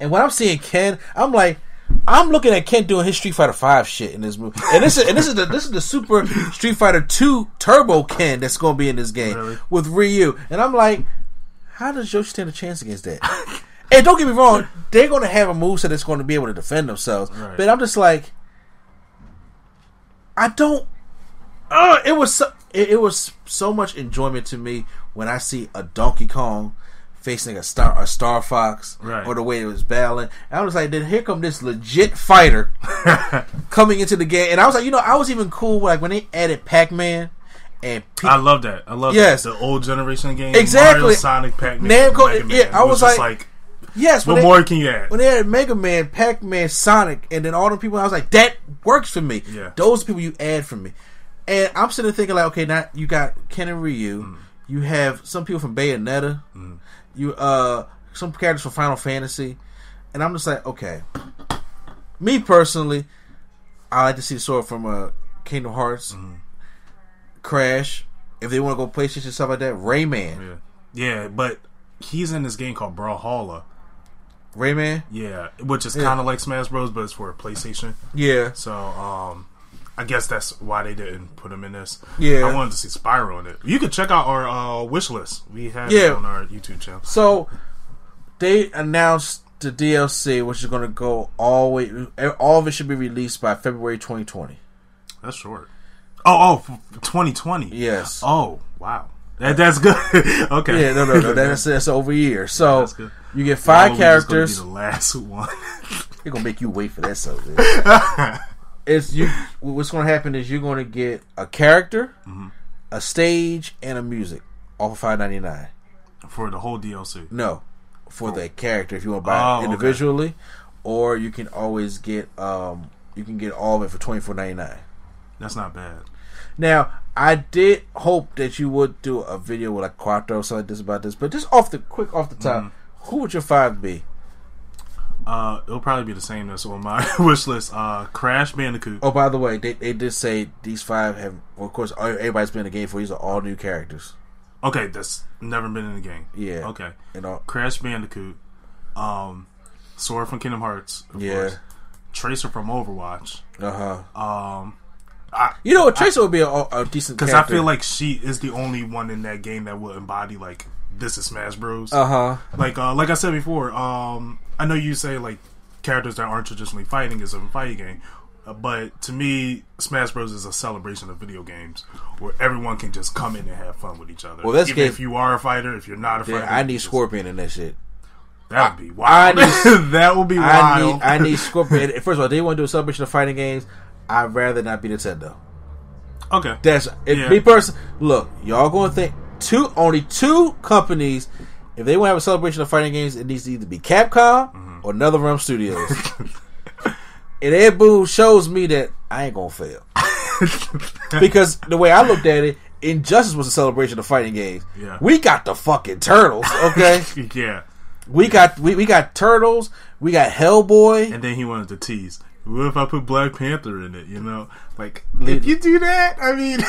Speaker 1: And when I'm seeing Ken, I'm like, I'm looking at Ken doing his Street Fighter Five shit in this movie, and this is and this is the this is the Super Street Fighter Two Turbo Ken that's going to be in this game really? with Ryu, and I'm like, how does Yoshi stand a chance against that? And don't get me wrong, they're going to have a moveset that's going to be able to defend themselves. Right. But I'm just like, I don't. Uh, it was so, it, it, was so much enjoyment to me when I see a Donkey Kong facing a star a Star Fox right. or the way it was battling. And I was like, then here come this legit fighter coming into the game. And I was like, you know, I was even cool like when they added Pac Man. And
Speaker 2: I love that. I love yes. That. the old generation game.
Speaker 1: Exactly.
Speaker 2: Mario, Sonic, Pac Man.
Speaker 1: Namco. Yeah, I was, was like, like Yes,
Speaker 2: what they, more can you add?
Speaker 1: When they had Mega Man, Pac Man, Sonic, and then all the people, I was like, that works for me. Yeah. Those people you add for me. And I'm sitting there thinking like, okay, now you got Ken and Ryu, mm. you have some people from Bayonetta, mm. you uh some characters from Final Fantasy, and I'm just like, okay. Me personally, I like to see the sword from uh, Kingdom Hearts, mm. Crash. If they want to go PlayStation stuff like that, Rayman.
Speaker 2: Yeah, yeah, but he's in this game called Brawlhalla
Speaker 1: Rayman.
Speaker 2: Yeah, which is yeah. kind of like Smash Bros, but it's for a PlayStation.
Speaker 1: Yeah.
Speaker 2: So, um, I guess that's why they didn't put him in this.
Speaker 1: Yeah.
Speaker 2: I wanted to see Spyro in it. You could check out our uh, wish list. We have yeah. it on our YouTube channel.
Speaker 1: So they announced the DLC, which is going to go all way. All of it should be released by February 2020.
Speaker 2: That's short. Oh, oh, 2020.
Speaker 1: Yes.
Speaker 2: Oh, wow. That, that's good. okay.
Speaker 1: Yeah, no, no, no. That's that's over a year. So you get five characters.
Speaker 2: the last one.
Speaker 1: They're gonna make you wait for that. So it's you. What's gonna happen is you're gonna get a character, mm-hmm. a stage, and a music, all for five ninety nine.
Speaker 2: For the whole DLC.
Speaker 1: No, for the character if you want to buy oh, it individually, okay. or you can always get um you can get all of it for twenty four ninety nine.
Speaker 2: That's not bad.
Speaker 1: Now, I did hope that you would do a video with like Quattro or something like this about this, but just off the quick off the top, mm-hmm. who would your five be?
Speaker 2: Uh, it'll probably be the same as on my wish list. Uh, Crash Bandicoot.
Speaker 1: Oh, by the way, they, they did say these five have, well, of course, everybody's been in the game for. These are all new characters.
Speaker 2: Okay, that's never been in the game.
Speaker 1: Yeah.
Speaker 2: Okay. And all, Crash Bandicoot. Um, Sora from Kingdom Hearts. yeah. Course. Tracer from Overwatch.
Speaker 1: Uh
Speaker 2: huh. Um,
Speaker 1: I, you know, what Tracer I, would be a, a decent
Speaker 2: because I feel like she is the only one in that game that will embody like this is Smash Bros.
Speaker 1: Uh huh.
Speaker 2: Like uh, like I said before, um, I know you say like characters that aren't traditionally fighting is a fighting game, uh, but to me, Smash Bros is a celebration of video games where everyone can just come in and have fun with each other. Well, that's Even if you are a fighter, if you're not a fighter,
Speaker 1: I need Scorpion in that shit.
Speaker 2: That would be wild. Need, that would be wild.
Speaker 1: I need, I need Scorpion. First of all, they want to do a celebration of fighting games. I'd rather not be Nintendo.
Speaker 2: Okay.
Speaker 1: That's it. Yeah. Me person. Look, y'all going to think two only two companies if they want to have a celebration of fighting games, it needs to either be Capcom mm-hmm. or NetherRealm Studios. and Ed Boon shows me that I ain't gonna fail. because the way I looked at it, Injustice was a celebration of fighting games. Yeah. We got the fucking turtles, okay?
Speaker 2: yeah.
Speaker 1: We got we, we got turtles, we got Hellboy.
Speaker 2: And then he wanted to tease. What if I put Black Panther in it? You know, like if you do that, I mean,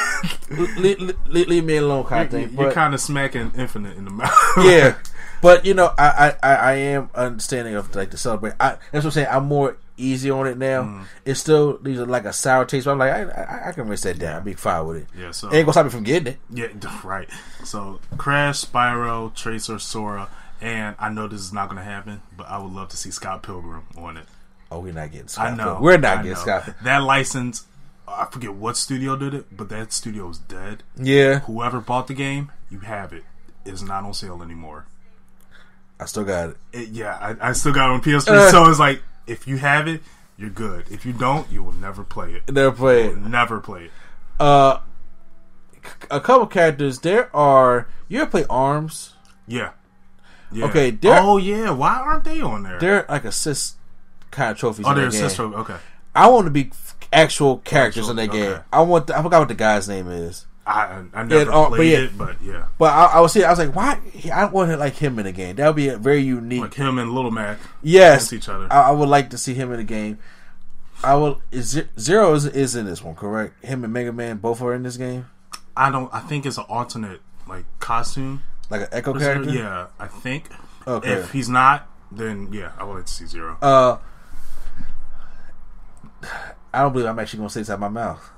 Speaker 1: leave, leave, leave, me alone, kind
Speaker 2: of thing. You're, kind of smacking Infinite in the mouth.
Speaker 1: yeah, but you know, I, I I am understanding of like the celebrate. I, that's what I'm saying. I'm more easy on it now. Mm. It still leaves like a sour taste. But I'm like, I, I, I can rinse that down. I'll be fine with it.
Speaker 2: Yeah, so
Speaker 1: ain't gonna stop me from getting it.
Speaker 2: Yeah, right. So Crash, Spyro, Tracer, Sora, and I know this is not gonna happen, but I would love to see Scott Pilgrim on it.
Speaker 1: Oh, we're not getting Scott. I know we're not I getting know. Scott.
Speaker 2: That license. I forget what studio did it, but that studio is dead.
Speaker 1: Yeah.
Speaker 2: Whoever bought the game, you have it. It's not on sale anymore.
Speaker 1: I still got it.
Speaker 2: it yeah, I, I, still got it on PS3. Uh, so it's like if you have it, you're good. If you don't, you will never play it.
Speaker 1: Never play it.
Speaker 2: Never play it.
Speaker 1: Uh, a couple characters. There are. You ever play Arms?
Speaker 2: Yeah. yeah.
Speaker 1: Okay.
Speaker 2: Oh yeah. Why aren't they on there?
Speaker 1: They're like a assist kind of trophies.
Speaker 2: Oh, they're assist trophies. Okay.
Speaker 1: I want to be actual characters actual, in that okay. game. I want. The, I forgot what the guy's name is.
Speaker 2: I I never uh, played yeah, it, but yeah.
Speaker 1: But I, I was saying, I was like, why? I want like him in the game. That would be a very unique.
Speaker 2: Like him and Little Mac.
Speaker 1: Yes, each other. I, I, would like to see him in the game. I will. Is Zero is, is in this one, correct? Him and Mega Man both are in this game.
Speaker 2: I don't. I think it's an alternate like costume,
Speaker 1: like an Echo character.
Speaker 2: Yeah, I think. Okay. If he's not, then yeah, I would like to see Zero.
Speaker 1: Uh, I don't believe I'm actually gonna say this out my mouth.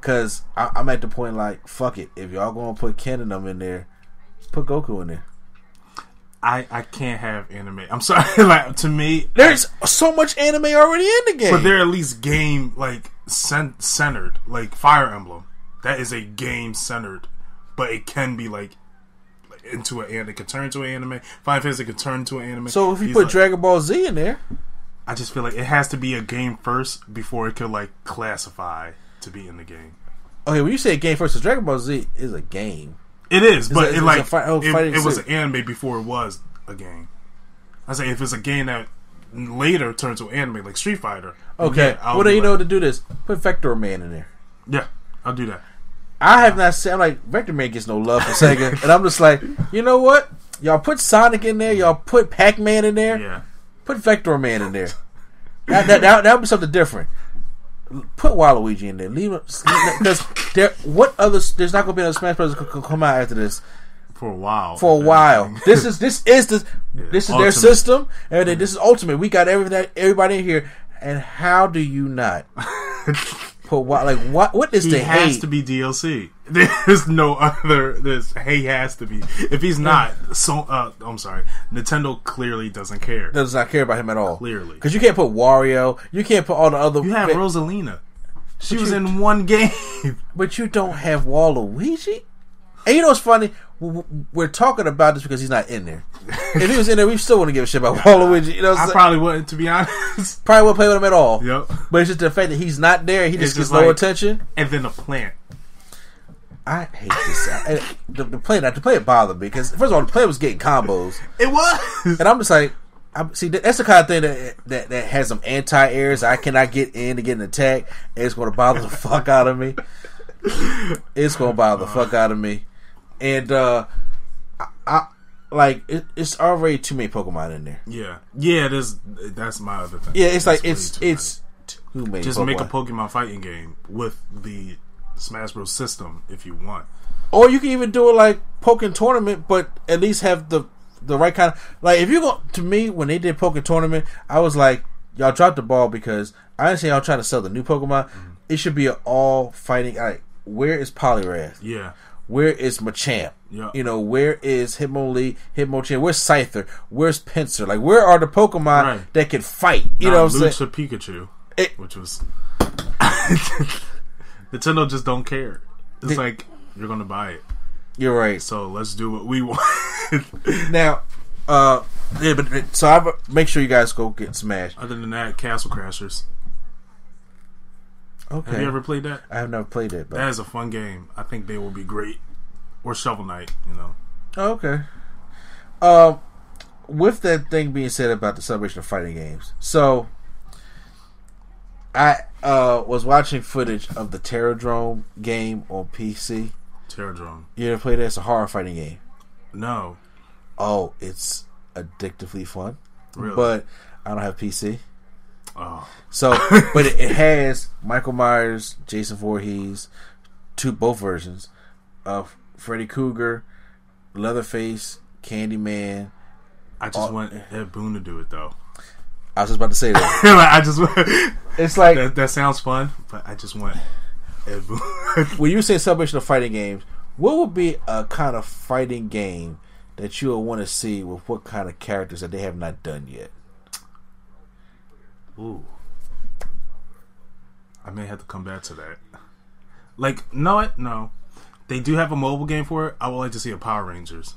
Speaker 1: Cause I, am at the point like, fuck it. If y'all gonna put Ken and them in there, put Goku in there.
Speaker 2: I, I can't have anime. I'm sorry. like to me,
Speaker 1: there's I, so much anime already in the game.
Speaker 2: But they're at least game like cent- centered. Like Fire Emblem, that is a game centered, but it can be like into an anime. It can turn into an anime. Final Fantasy can turn into an anime.
Speaker 1: So if you put like, Dragon Ball Z in there,
Speaker 2: I just feel like it has to be a game first before it could like classify to be in the game.
Speaker 1: Okay, when you say a game first, Dragon Ball Z is a game.
Speaker 2: It is, but it, it like fight, oh, it, it was an anime before it was a game. I say if it's a game that later turns to anime, like Street Fighter.
Speaker 1: Okay, yeah, what do you like, know to do this? Put Vector Man in there.
Speaker 2: Yeah, I'll do that.
Speaker 1: I have not seen. I'm like Vector Man gets no love for Sega, and I'm just like, you know what? Y'all put Sonic in there. Y'all put Pac Man in there.
Speaker 2: Yeah.
Speaker 1: Put Vector Man in there. that, that, that, that would be something different put Waluigi in there. Leave because there. What other? There's not going to be another Smash Brothers can come out after this
Speaker 2: for a while.
Speaker 1: For a while. this is this is the yeah, this is ultimate. their system. Everything. This is mm-hmm. ultimate. We got everything. Everybody in here. And how do you not put what? Like what? What is he the
Speaker 2: has
Speaker 1: hate?
Speaker 2: to be DLC. There's no other. There's he has to be. If he's not, so uh, I'm sorry. Nintendo clearly doesn't care.
Speaker 1: Does not care about him at all.
Speaker 2: Clearly,
Speaker 1: because you can't put Wario. You can't put all the other.
Speaker 2: You have fa- Rosalina. She was in one game,
Speaker 1: but you don't have Waluigi. And you know what's funny? We're talking about this because he's not in there. if he was in there, we still wouldn't give a shit about Waluigi. You know,
Speaker 2: I probably wouldn't, to be honest.
Speaker 1: Probably wouldn't play with him at all.
Speaker 2: Yep.
Speaker 1: But it's just the fact that he's not there. He just gets no like, attention.
Speaker 2: And then the plant.
Speaker 1: I hate this. the, the play, not the play, it bothered me because first of all, the play was getting combos.
Speaker 2: It was,
Speaker 1: and I'm just like, I, see, that's the kind of thing that that, that has some anti airs. I cannot get in to get an attack. it's going to bother the fuck out of me. It's going to bother the fuck out of me, and uh, I, I like it, it's already too many Pokemon in there.
Speaker 2: Yeah, yeah. There's that's my other thing.
Speaker 1: Yeah, it's that's like it's it's
Speaker 2: too many. Just Pokemon. make a Pokemon fighting game with the Smash Bros. system if you want.
Speaker 1: Or you can even do it like Pokken Tournament, but at least have the the right kind of like. If you go to me when they did Pokken Tournament, I was like, y'all dropped the ball because I understand y'all trying to sell the new Pokemon. Mm-hmm. It should be an all fighting. Like, where is Poliwrath?
Speaker 2: Yeah.
Speaker 1: Where is Machamp?
Speaker 2: Yeah.
Speaker 1: You know, where is Hitmonlee, Hitmonchan? Where's Scyther? Where's Pinsir? Like, where are the Pokemon right. that can fight? You Not know what I'm saying?
Speaker 2: Pikachu, it, which was Nintendo just don't care. It's the, like you're gonna buy it.
Speaker 1: You're right.
Speaker 2: So let's do what we want.
Speaker 1: now, uh, yeah, but so I make sure you guys go get Smash.
Speaker 2: Other than that, Castle Crashers. Okay. Have you ever played that?
Speaker 1: I have never played it. But...
Speaker 2: That is a fun game. I think they will be great. Or Shovel Knight, you know.
Speaker 1: Oh, okay. Um, with that thing being said about the celebration of fighting games, so I uh, was watching footage of the Terrordrome game on PC.
Speaker 2: Terrordrome.
Speaker 1: You ever played that? It's a horror fighting game.
Speaker 2: No.
Speaker 1: Oh, it's addictively fun.
Speaker 2: Really?
Speaker 1: But I don't have PC.
Speaker 2: Oh.
Speaker 1: So, but it, it has Michael Myers, Jason Voorhees, two both versions of Freddy Krueger, Leatherface, Candyman.
Speaker 2: I just want Ed Boon to do it though.
Speaker 1: I was just about to say that.
Speaker 2: I just
Speaker 1: it's like
Speaker 2: that, that, sounds fun, but I just want
Speaker 1: when you say celebration of fighting games, what would be a kind of fighting game that you would want to see with what kind of characters that they have not done yet?
Speaker 2: Ooh. I may have to come back to that. Like, no, it, no. They do have a mobile game for it. I would like to see a Power Rangers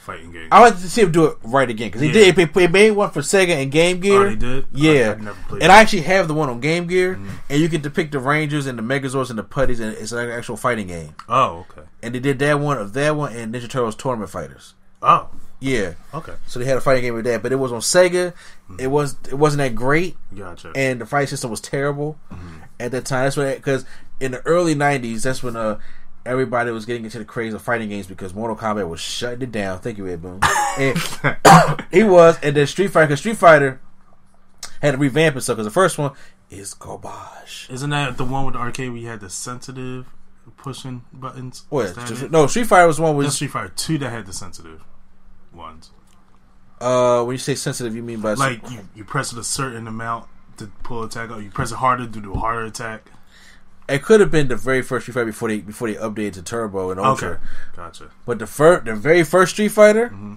Speaker 2: fighting game.
Speaker 1: I like to see him do it right again because he yeah. did. They made one for Sega and Game Gear.
Speaker 2: Oh, they did.
Speaker 1: Yeah, I, and I actually have the one on Game Gear, mm-hmm. and you can depict the Rangers and the Megazords and the Putties, and it's an actual fighting game.
Speaker 2: Oh, okay.
Speaker 1: And they did that one of that one and Ninja Turtles Tournament Fighters.
Speaker 2: Oh,
Speaker 1: yeah.
Speaker 2: Okay.
Speaker 1: So they had a fighting game with that, but it was on Sega. Mm-hmm. It was it wasn't that great.
Speaker 2: Gotcha.
Speaker 1: And the fight system was terrible mm-hmm. at that time. That's when because in the early '90s, that's when uh everybody was getting into the craze of fighting games because Mortal Kombat was shutting it down. Thank you, Ed Boon. he was, and then Street Fighter. Street Fighter had to revamp itself because the first one is garbage.
Speaker 2: Isn't that the one with the arcade where you had the sensitive pushing buttons?
Speaker 1: What? no, Street Fighter was one with
Speaker 2: Street Fighter Two that had the sensitive ones.
Speaker 1: Uh, when you say sensitive, you mean by
Speaker 2: like you, you press it a certain amount to pull attack or You press it harder to do a harder attack.
Speaker 1: It could have been the very first Street Fighter before they before they updated to Turbo and Ultra.
Speaker 2: Okay. Gotcha.
Speaker 1: But the first, the very first Street Fighter, mm-hmm.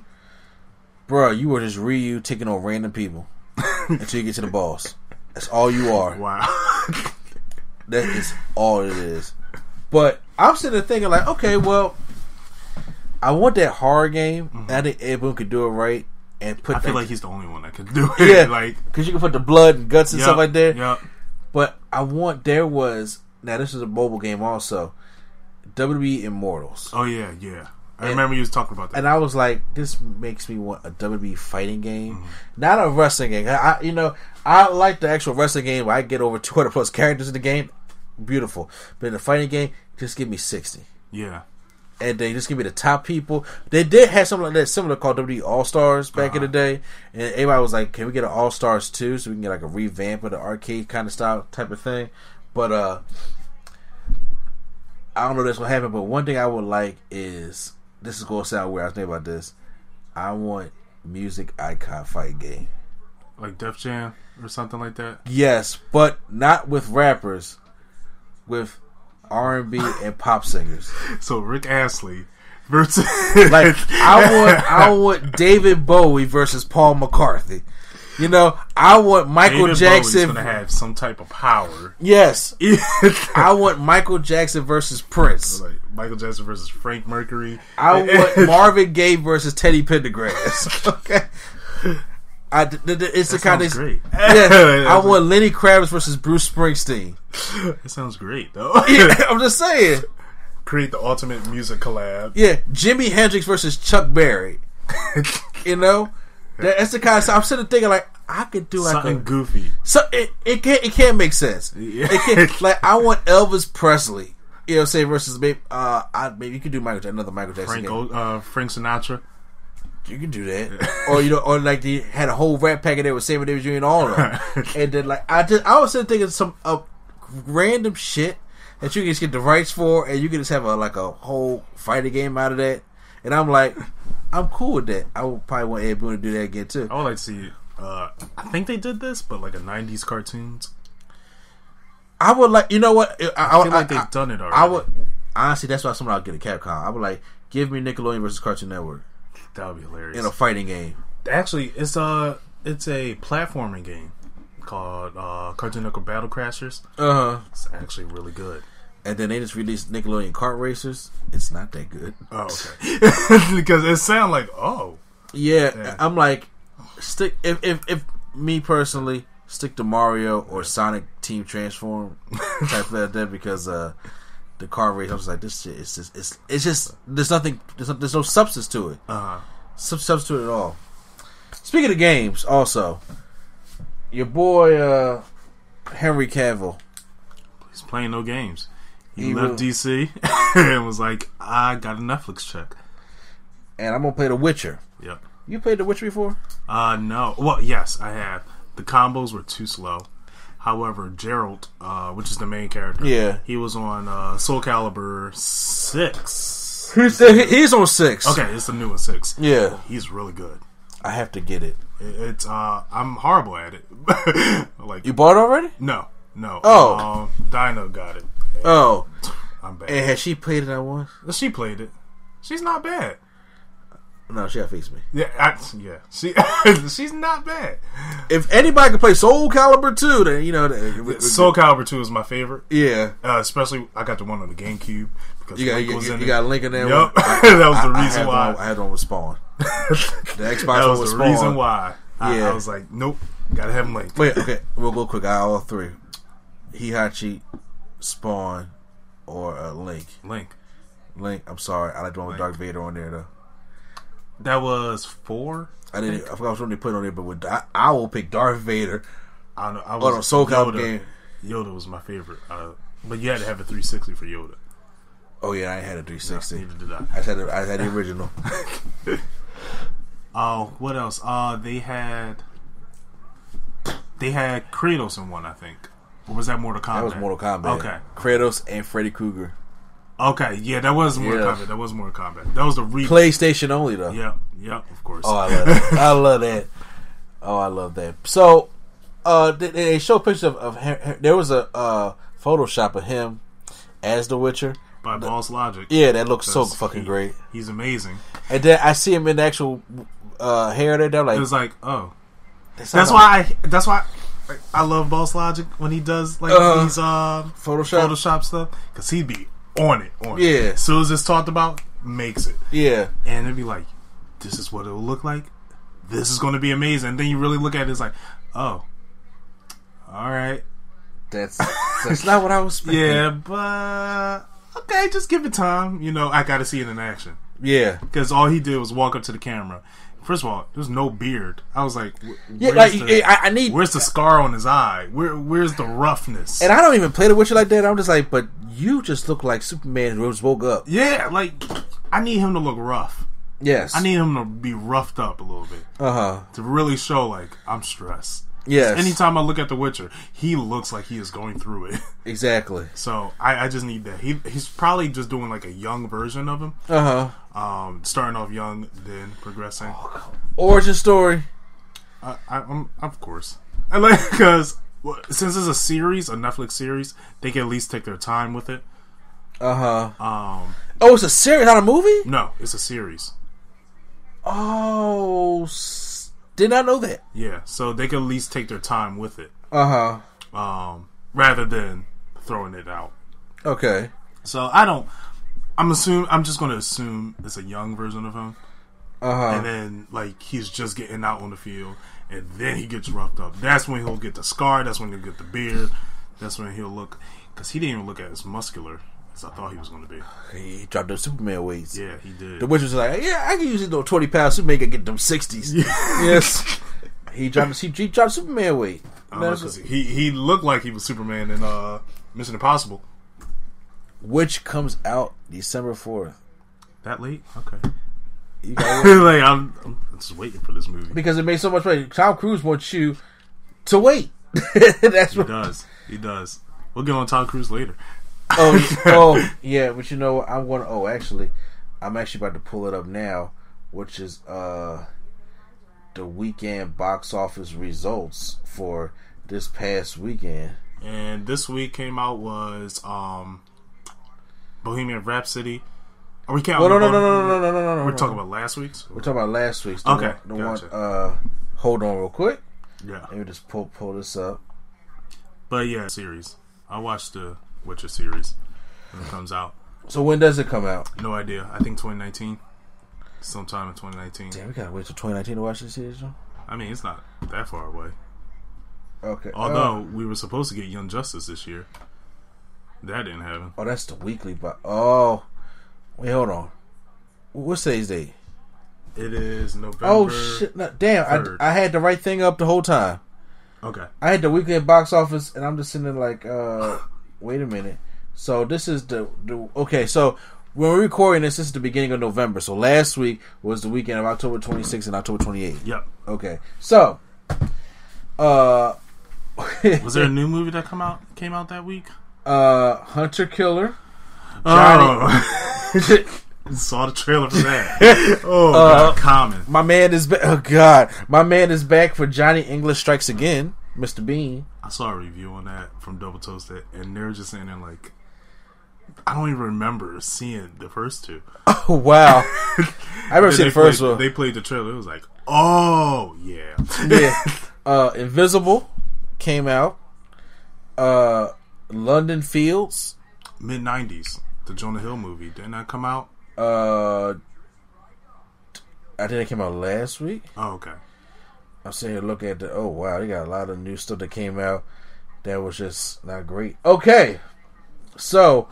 Speaker 1: bro, you were just Ryu taking on random people until you get to the boss. That's all you are.
Speaker 2: Wow.
Speaker 1: that is all it is. But I'm sitting there thinking like, okay, well, I want that horror game. Mm-hmm. I think Boon could do it right and put.
Speaker 2: I feel
Speaker 1: that,
Speaker 2: like he's the only one that could do it. Yeah,
Speaker 1: like because you can put the blood and guts and
Speaker 2: yep,
Speaker 1: stuff like that.
Speaker 2: Yep.
Speaker 1: But I want there was now this is a mobile game also. WWE Immortals.
Speaker 2: Oh yeah, yeah. I and, remember you was talking about that.
Speaker 1: And I was like, this makes me want a WWE fighting game, mm-hmm. not a wrestling game. I, you know, I like the actual wrestling game where I get over 200 plus characters in the game. Beautiful. But in the fighting game, just give me 60.
Speaker 2: Yeah
Speaker 1: and they just give me the top people. They did have something like that similar called WWE All Stars back uh-huh. in the day, and everybody was like, "Can we get an All Stars too, so we can get like a revamp of the arcade kind of style type of thing?" But uh, I don't know this will happen. But one thing I would like is this is gonna sound weird. I was thinking about this. I want music icon fight game,
Speaker 2: like Def Jam or something like that.
Speaker 1: Yes, but not with rappers, with R and B and pop singers.
Speaker 2: So Rick Astley versus
Speaker 1: like I want I want David Bowie versus Paul McCartney. You know, I want Michael
Speaker 2: David
Speaker 1: Jackson
Speaker 2: going to have some type of power.
Speaker 1: Yes, I want Michael Jackson versus Prince.
Speaker 2: Like Michael Jackson versus Frank Mercury.
Speaker 1: I want Marvin Gaye versus Teddy Pendergrass. okay, I, it's that the kind of
Speaker 2: great.
Speaker 1: Yeah, I want Lenny Kravitz versus Bruce Springsteen.
Speaker 2: It sounds great though.
Speaker 1: yeah, I'm just saying.
Speaker 2: Create the ultimate music collab.
Speaker 1: Yeah, Jimi Hendrix versus Chuck Berry. you know, that's the kind of stuff I'm sitting thinking like I could do like
Speaker 2: something
Speaker 1: a,
Speaker 2: goofy.
Speaker 1: So it it can't it can't make sense. Yeah. Can't, like I want Elvis Presley. You know, say versus maybe uh, I, maybe you could do Michael another Michael Jackson.
Speaker 2: Frank, uh, Frank Sinatra.
Speaker 1: You can do that, or you know, or like they had a whole rap packet there with Sammy Davis Jr. and all of them, and then like I just I was sitting thinking some uh, random shit that you can just get the rights for, and you can just have a like a whole fighting game out of that, and I'm like, I'm cool with that. I would probably want Ed Boon to do that again too.
Speaker 2: I would like to see. Uh, I think they did this, but like a '90s cartoons.
Speaker 1: I would like, you know what?
Speaker 2: I, I, I feel like I, they've done it already.
Speaker 1: I would honestly. That's why someone I'll get a Capcom. I would like give me Nickelodeon versus Cartoon Network.
Speaker 2: That would be hilarious.
Speaker 1: In a fighting game.
Speaker 2: Actually, it's a it's a platforming game called uh, Cartoon Network Battle Crashers.
Speaker 1: Uh huh.
Speaker 2: It's actually really good.
Speaker 1: And then they just released Nickelodeon Kart Racers. It's not that good.
Speaker 2: Oh, okay. because it sounds like oh.
Speaker 1: Yeah, yeah, I'm like stick if if if me personally stick to Mario or Sonic Team Transform type of that because uh the car race. I was like, this shit is just it's it's just there's nothing there's no, there's no substance to it.
Speaker 2: Uh-huh.
Speaker 1: substitute at all. Speaking of games, also, your boy uh, Henry Cavill.
Speaker 2: He's playing no games. He, he left DC and was like, "I got a Netflix check."
Speaker 1: And I'm gonna play The Witcher.
Speaker 2: Yep.
Speaker 1: You played The Witcher before?
Speaker 2: Uh, no. Well, yes, I have. The combos were too slow. However, Geralt, uh, which is the main character,
Speaker 1: yeah,
Speaker 2: he was on uh, Soul Calibur six.
Speaker 1: He's, he's on six.
Speaker 2: Okay, it's the new one six.
Speaker 1: Yeah,
Speaker 2: he's really good.
Speaker 1: I have to get it.
Speaker 2: It's uh, I'm horrible at it.
Speaker 1: like you bought it already?
Speaker 2: No, no.
Speaker 1: Oh,
Speaker 2: um, Dinah got it.
Speaker 1: Oh,
Speaker 2: I'm bad.
Speaker 1: And has she played it that once?
Speaker 2: She played it. She's not bad.
Speaker 1: No, she got face me.
Speaker 2: Yeah, I, yeah. She she's not bad.
Speaker 1: If anybody can play Soul Calibur two, then you know that,
Speaker 2: Soul Calibur two is my favorite.
Speaker 1: Yeah,
Speaker 2: uh, especially I got the one on the GameCube
Speaker 1: because you got you, you, you got Link in there.
Speaker 2: Yep, that was the reason I why
Speaker 1: one, I had one with Spawn. the
Speaker 2: Xbox that was, was the Spawn. reason why. I, yeah, I was like, nope, gotta have him linked.
Speaker 1: Wait, okay, we'll go quick. I all three: Heihachi, Spawn, or uh, Link.
Speaker 2: Link.
Speaker 1: Link. I'm sorry, I like the one with Darth Vader on there though.
Speaker 2: That was four.
Speaker 1: I didn't. I forgot which one they put on there, but with, I, I will pick Darth Vader.
Speaker 2: I don't know. I was
Speaker 1: on a Soul Calibur game.
Speaker 2: Yoda was my favorite, uh, but you had to have a 360 for Yoda.
Speaker 1: Oh yeah, I had a 360.
Speaker 2: neither did I.
Speaker 1: I had a, I had the original.
Speaker 2: Oh, uh, what else? Uh, they had they had Kratos in one, I think. Or was that Mortal Kombat?
Speaker 1: That was Mortal Kombat.
Speaker 2: Okay,
Speaker 1: Kratos and Freddy Krueger.
Speaker 2: Okay, yeah, that was Mortal yeah. Kombat. That was Mortal Kombat. That was the re-
Speaker 1: PlayStation only though.
Speaker 2: Yep, yep, of course.
Speaker 1: Oh, I love that. I love that. Oh, I love that. So, uh, they, they show pictures of, of there was a uh, Photoshop of him as the Witcher
Speaker 2: by the, Boss Logic.
Speaker 1: Yeah, that looks so fucking
Speaker 2: he,
Speaker 1: great.
Speaker 2: He's amazing.
Speaker 1: And then I see him in the actual uh, hair there. They're like,
Speaker 2: it was like, oh, that's, that's why I. That's why. I love Boss Logic when he does like uh, these uh,
Speaker 1: Photoshop
Speaker 2: Photoshop stuff because he'd be on it, on
Speaker 1: yeah.
Speaker 2: it. As soon as it's talked about, makes it.
Speaker 1: Yeah.
Speaker 2: And it'd be like, this is what it will look like. This is going to be amazing. And then you really look at it, it's like, oh, all right.
Speaker 1: That's that's not what I was.
Speaker 2: Expecting. Yeah, but okay, just give it time. You know, I got to see it in action.
Speaker 1: Yeah,
Speaker 2: because all he did was walk up to the camera First of all, there's no beard. I was like,
Speaker 1: yeah, like the, I, I, need.
Speaker 2: Where's the scar on his eye? Where Where's the roughness?
Speaker 1: And I don't even play the Witcher like that. I'm just like, but you just look like Superman who just woke up.
Speaker 2: Yeah, like I need him to look rough.
Speaker 1: Yes,
Speaker 2: I need him to be roughed up a little bit.
Speaker 1: Uh huh.
Speaker 2: To really show like I'm stressed.
Speaker 1: Yes.
Speaker 2: Anytime I look at The Witcher, he looks like he is going through it.
Speaker 1: Exactly.
Speaker 2: So I, I just need that. He he's probably just doing like a young version of him.
Speaker 1: Uh
Speaker 2: huh. Um, starting off young, then progressing.
Speaker 1: Origin story.
Speaker 2: I, I, am of course. I like because since it's a series, a Netflix series, they can at least take their time with it.
Speaker 1: Uh
Speaker 2: huh. Um.
Speaker 1: Oh, it's a series, not a movie.
Speaker 2: No, it's a series.
Speaker 1: Oh. Did not know that.
Speaker 2: Yeah, so they could at least take their time with it.
Speaker 1: Uh
Speaker 2: huh. Um, rather than throwing it out.
Speaker 1: Okay.
Speaker 2: So I don't. I'm assuming. I'm just going to assume it's a young version of him.
Speaker 1: Uh huh.
Speaker 2: And then like he's just getting out on the field, and then he gets roughed up. That's when he'll get the scar. That's when he'll get the beard. That's when he'll look because he didn't even look at as muscular as I thought he was going to be.
Speaker 1: He dropped those Superman weights.
Speaker 2: Yeah, he did.
Speaker 1: The Witch was like, "Yeah, I can use it though. Twenty pounds Superman can get them sixties. yes, he dropped. He, he dropped Superman weight.
Speaker 2: Uh, he he looked like he was Superman in uh, Mission Impossible,
Speaker 1: which comes out December fourth.
Speaker 2: That late? Okay. You like I'm, I'm just waiting for this movie
Speaker 1: because it made so much money. Tom Cruise wants you to wait.
Speaker 2: That's he what does. He does. We'll get on Tom Cruise later
Speaker 1: oh, oh, yeah, but you know, I'm going. to Oh, actually, I'm actually about to pull it up now, which is uh the weekend box office results for this past weekend.
Speaker 2: And this week came out was um Bohemian Rhapsody. Are we counting?
Speaker 1: Well, no, no, no, no, no, no, no, no.
Speaker 2: We're talking about last week's.
Speaker 1: We're talking about last week's.
Speaker 2: The okay,
Speaker 1: one, the gotcha. one. Uh, hold on, real quick.
Speaker 2: Yeah.
Speaker 1: Let me just pull pull this up.
Speaker 2: But yeah, series. I watched the Witcher series when it comes out.
Speaker 1: So when does it come out?
Speaker 2: No idea. I think 2019. Sometime in 2019.
Speaker 1: Damn, we gotta wait till 2019 to watch this series. Though?
Speaker 2: I mean, it's not that far away.
Speaker 1: Okay.
Speaker 2: Although uh, we were supposed to get Young Justice this year, that didn't happen.
Speaker 1: Oh, that's the weekly. But oh, wait, hold on. What's today's date?
Speaker 2: It is November.
Speaker 1: Oh shit! No, damn, I, I had the right thing up the whole time.
Speaker 2: Okay.
Speaker 1: I had the weekly box office, and I'm just sitting there like, uh, wait a minute. So this is the the okay. So when we're recording this, this is the beginning of November. So last week was the weekend of October 26th and October 28th.
Speaker 2: Yep.
Speaker 1: Okay. So, uh,
Speaker 2: was there a new movie that come out came out that week?
Speaker 1: Uh, Hunter Killer.
Speaker 2: Johnny. Oh. Saw the trailer for that. Oh, uh, God, Common.
Speaker 1: My man is back. Oh God, my man is back for Johnny English Strikes Again, Mr. Bean.
Speaker 2: I saw a review on that from Double Toasted, and they're just saying like, I don't even remember seeing the first two.
Speaker 1: Oh wow, I remember seeing the first
Speaker 2: played,
Speaker 1: one.
Speaker 2: They played the trailer. It was like, oh yeah,
Speaker 1: yeah. Uh, Invisible came out. Uh, London Fields,
Speaker 2: mid '90s, the Jonah Hill movie didn't that come out?
Speaker 1: Uh, I think it came out last week.
Speaker 2: Oh, okay.
Speaker 1: I'm sitting here look at the. Oh wow, they got a lot of new stuff that came out that was just not great. Okay, so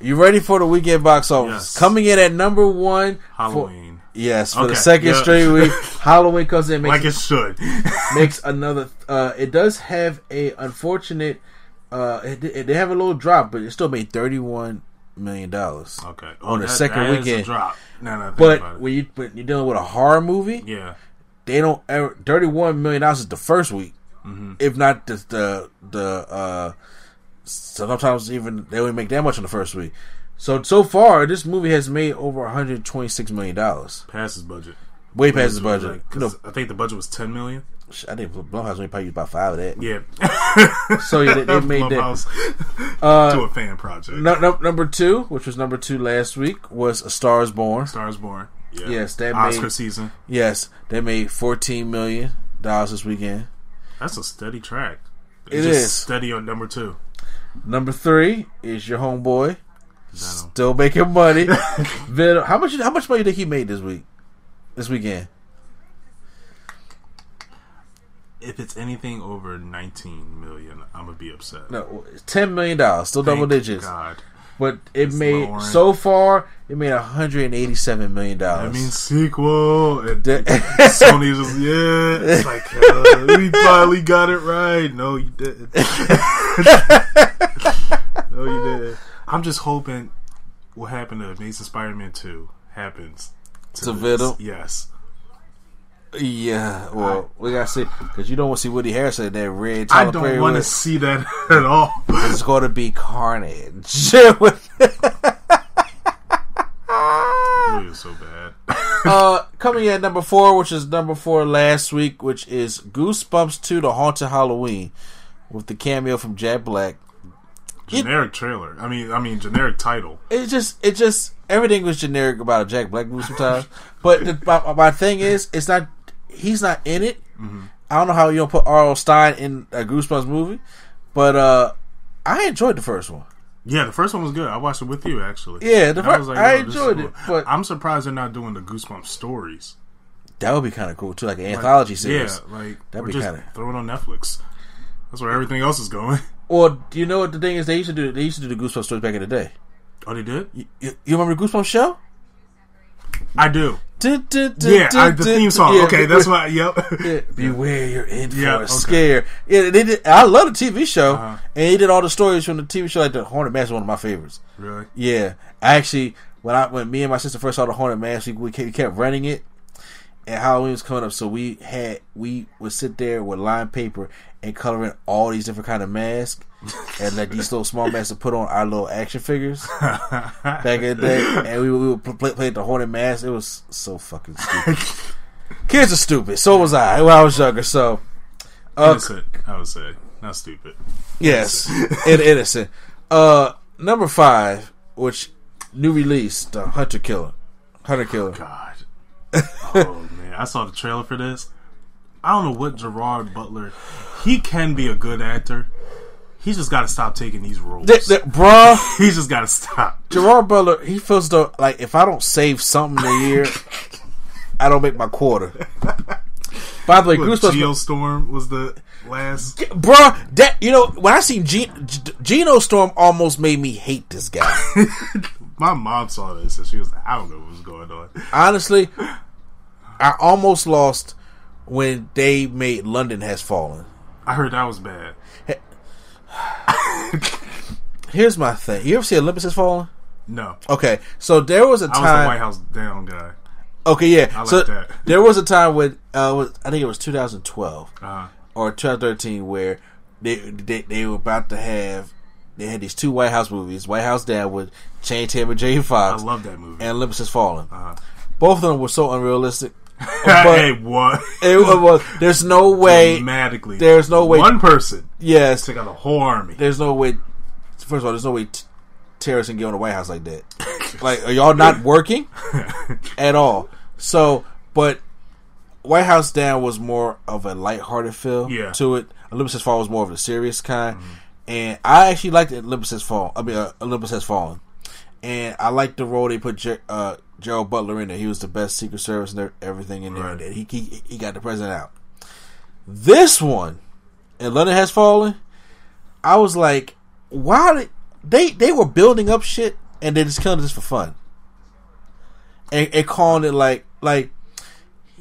Speaker 1: you ready for the weekend box office? Yes. Coming in at number one,
Speaker 2: Halloween.
Speaker 1: For, yes, for okay. the second yeah. straight week, Halloween comes in.
Speaker 2: Makes, like it should.
Speaker 1: makes another. Uh, it does have a unfortunate. Uh, it, it, they have a little drop, but it still made thirty one million dollars.
Speaker 2: Okay,
Speaker 1: oh, on the that, second
Speaker 2: that
Speaker 1: weekend.
Speaker 2: drop. No, no,
Speaker 1: but when you when you're dealing with a horror movie,
Speaker 2: yeah,
Speaker 1: they don't. Ever, Thirty-one million dollars is the first week,
Speaker 2: mm-hmm.
Speaker 1: if not the the the. Uh, sometimes even they only make that much in the first week. So so far, this movie has made over 126 million dollars.
Speaker 2: Past his budget.
Speaker 1: Way past his budget.
Speaker 2: Like, you know, I think the budget was 10 million.
Speaker 1: I think Blumhouse only probably used about five of that.
Speaker 2: Yeah.
Speaker 1: so yeah, they, they made
Speaker 2: Blumhouse
Speaker 1: that
Speaker 2: uh, to a fan project.
Speaker 1: No, no, number two, which was number two last week, was A Star Is Born.
Speaker 2: Star Is Born. Yeah.
Speaker 1: Yes, that
Speaker 2: Oscar
Speaker 1: made,
Speaker 2: season.
Speaker 1: Yes, they made fourteen million dollars this weekend.
Speaker 2: That's a steady track.
Speaker 1: It's it is
Speaker 2: steady on number two.
Speaker 1: Number three is your homeboy. Venom. Still making money. Venom. How much? How much money did he make this week? This weekend?
Speaker 2: if it's anything over 19 million, I'm gonna be upset.
Speaker 1: No, ten million dollars, still
Speaker 2: Thank
Speaker 1: double digits.
Speaker 2: God,
Speaker 1: but it it's made lowering. so far it made 187 million dollars.
Speaker 2: I mean sequel. And Sony just yeah, it's like uh, we finally got it right. No, you didn't. no, you didn't. I'm just hoping what happened to Amazing Spider-Man 2 happens
Speaker 1: to, to Venom.
Speaker 2: Yes.
Speaker 1: Yeah, well, we gotta see because you don't want to see Woody Harrelson in that red.
Speaker 2: Tyler I don't want to see that at all.
Speaker 1: It's going to be carnage.
Speaker 2: So bad.
Speaker 1: uh, coming in at number four, which is number four last week, which is Goosebumps Two: The Haunted Halloween, with the cameo from Jack Black.
Speaker 2: Generic it, trailer. I mean, I mean, generic title.
Speaker 1: It just, it just, everything was generic about a Jack Black movie sometimes. but the, my, my thing is, it's not he's not in it.
Speaker 2: Mm-hmm.
Speaker 1: I don't know how you don't put R.L. Stine in a Goosebumps movie, but uh, I enjoyed the first one.
Speaker 2: Yeah, the first one was good. I watched it with you actually.
Speaker 1: Yeah, the first, I, like, I enjoyed it. But
Speaker 2: I'm surprised they're not doing the Goosebumps stories.
Speaker 1: That would be kind of cool too, like an like, anthology series.
Speaker 2: Yeah, like that'd be kind of throw it on Netflix. That's where everything else is going.
Speaker 1: Or do you know what the thing is? They used to do. They used to do the Goosebumps stories back in the day.
Speaker 2: Oh, they did.
Speaker 1: You, you, you remember the Goosebumps show?
Speaker 2: I do. yeah, I, the theme song. Yeah, okay, that's why. Yep.
Speaker 1: Yeah, beware, you're in for a okay. scare. Yeah, they did. I love the TV show, uh-huh. and he did all the stories from the TV show. Like the Haunted Mansion, is one of my favorites.
Speaker 2: Really?
Speaker 1: Yeah, I actually when I when me and my sister first saw the Haunted Mansion, we, we kept running it, and Halloween was coming up, so we had we would sit there with line paper and coloring all these different kind of masks and let these little small masks to put on our little action figures back in the day, and we, we would play, play the haunted mask. It was so fucking stupid. Kids are stupid. So was I when I was younger. So
Speaker 2: uh, innocent, I would say, not stupid.
Speaker 1: Yes, innocent. innocent. Uh, number five, which new release, the Hunter Killer. Hunter Killer.
Speaker 2: Oh, God. Oh man, I saw the trailer for this. I don't know what Gerard Butler. He can be a good actor. He's just got to stop taking these roles,
Speaker 1: the, the, bruh.
Speaker 2: He's just got to stop.
Speaker 1: Gerard Butler. He feels though like if I don't save something a year, I don't make my quarter. By the way, what, Goosebumps.
Speaker 2: Geostorm was the last,
Speaker 1: bruh. That you know when I seen Ge- Storm almost made me hate this guy.
Speaker 2: my mom saw this and she was like, "I don't know what was going on."
Speaker 1: Honestly, I almost lost when they made London Has Fallen.
Speaker 2: I heard that was bad.
Speaker 1: Here's my thing. You ever see Olympus Has Fallen?
Speaker 2: No.
Speaker 1: Okay, so there was a time.
Speaker 2: I was the White House down guy.
Speaker 1: Okay, yeah.
Speaker 2: I like
Speaker 1: so
Speaker 2: that.
Speaker 1: there was a time when uh, was, I think it was 2012
Speaker 2: Uh-huh.
Speaker 1: or 2013 where they, they they were about to have they had these two White House movies. White House Down with Channing Tatum and Jamie
Speaker 2: I love that movie.
Speaker 1: and Olympus Has Fallen.
Speaker 2: Uh-huh.
Speaker 1: Both of them were so unrealistic. But
Speaker 2: hey, what?
Speaker 1: it was. There's no way.
Speaker 2: Dramatically,
Speaker 1: There's no way.
Speaker 2: one person
Speaker 1: Yes,
Speaker 2: took out a whole army.
Speaker 1: there's no way. First of all, there's no way t- terrorists can get on the White House like that. like, are y'all not working at all? So, but White House Down was more of a lighthearted feel
Speaker 2: Yeah.
Speaker 1: to it. Olympus Has Fallen was more of a serious kind, and I actually liked Olympus Has Fallen. I mean, uh, Olympus Has Fallen, and I liked the role they put Ger- uh, Gerald Butler in there. He was the best Secret Service and everything in there.
Speaker 2: Right.
Speaker 1: And he, he he got the president out. This one, and London Has Fallen. I was like, why did they they were building up shit and they just killed this for fun, and, and calling it like like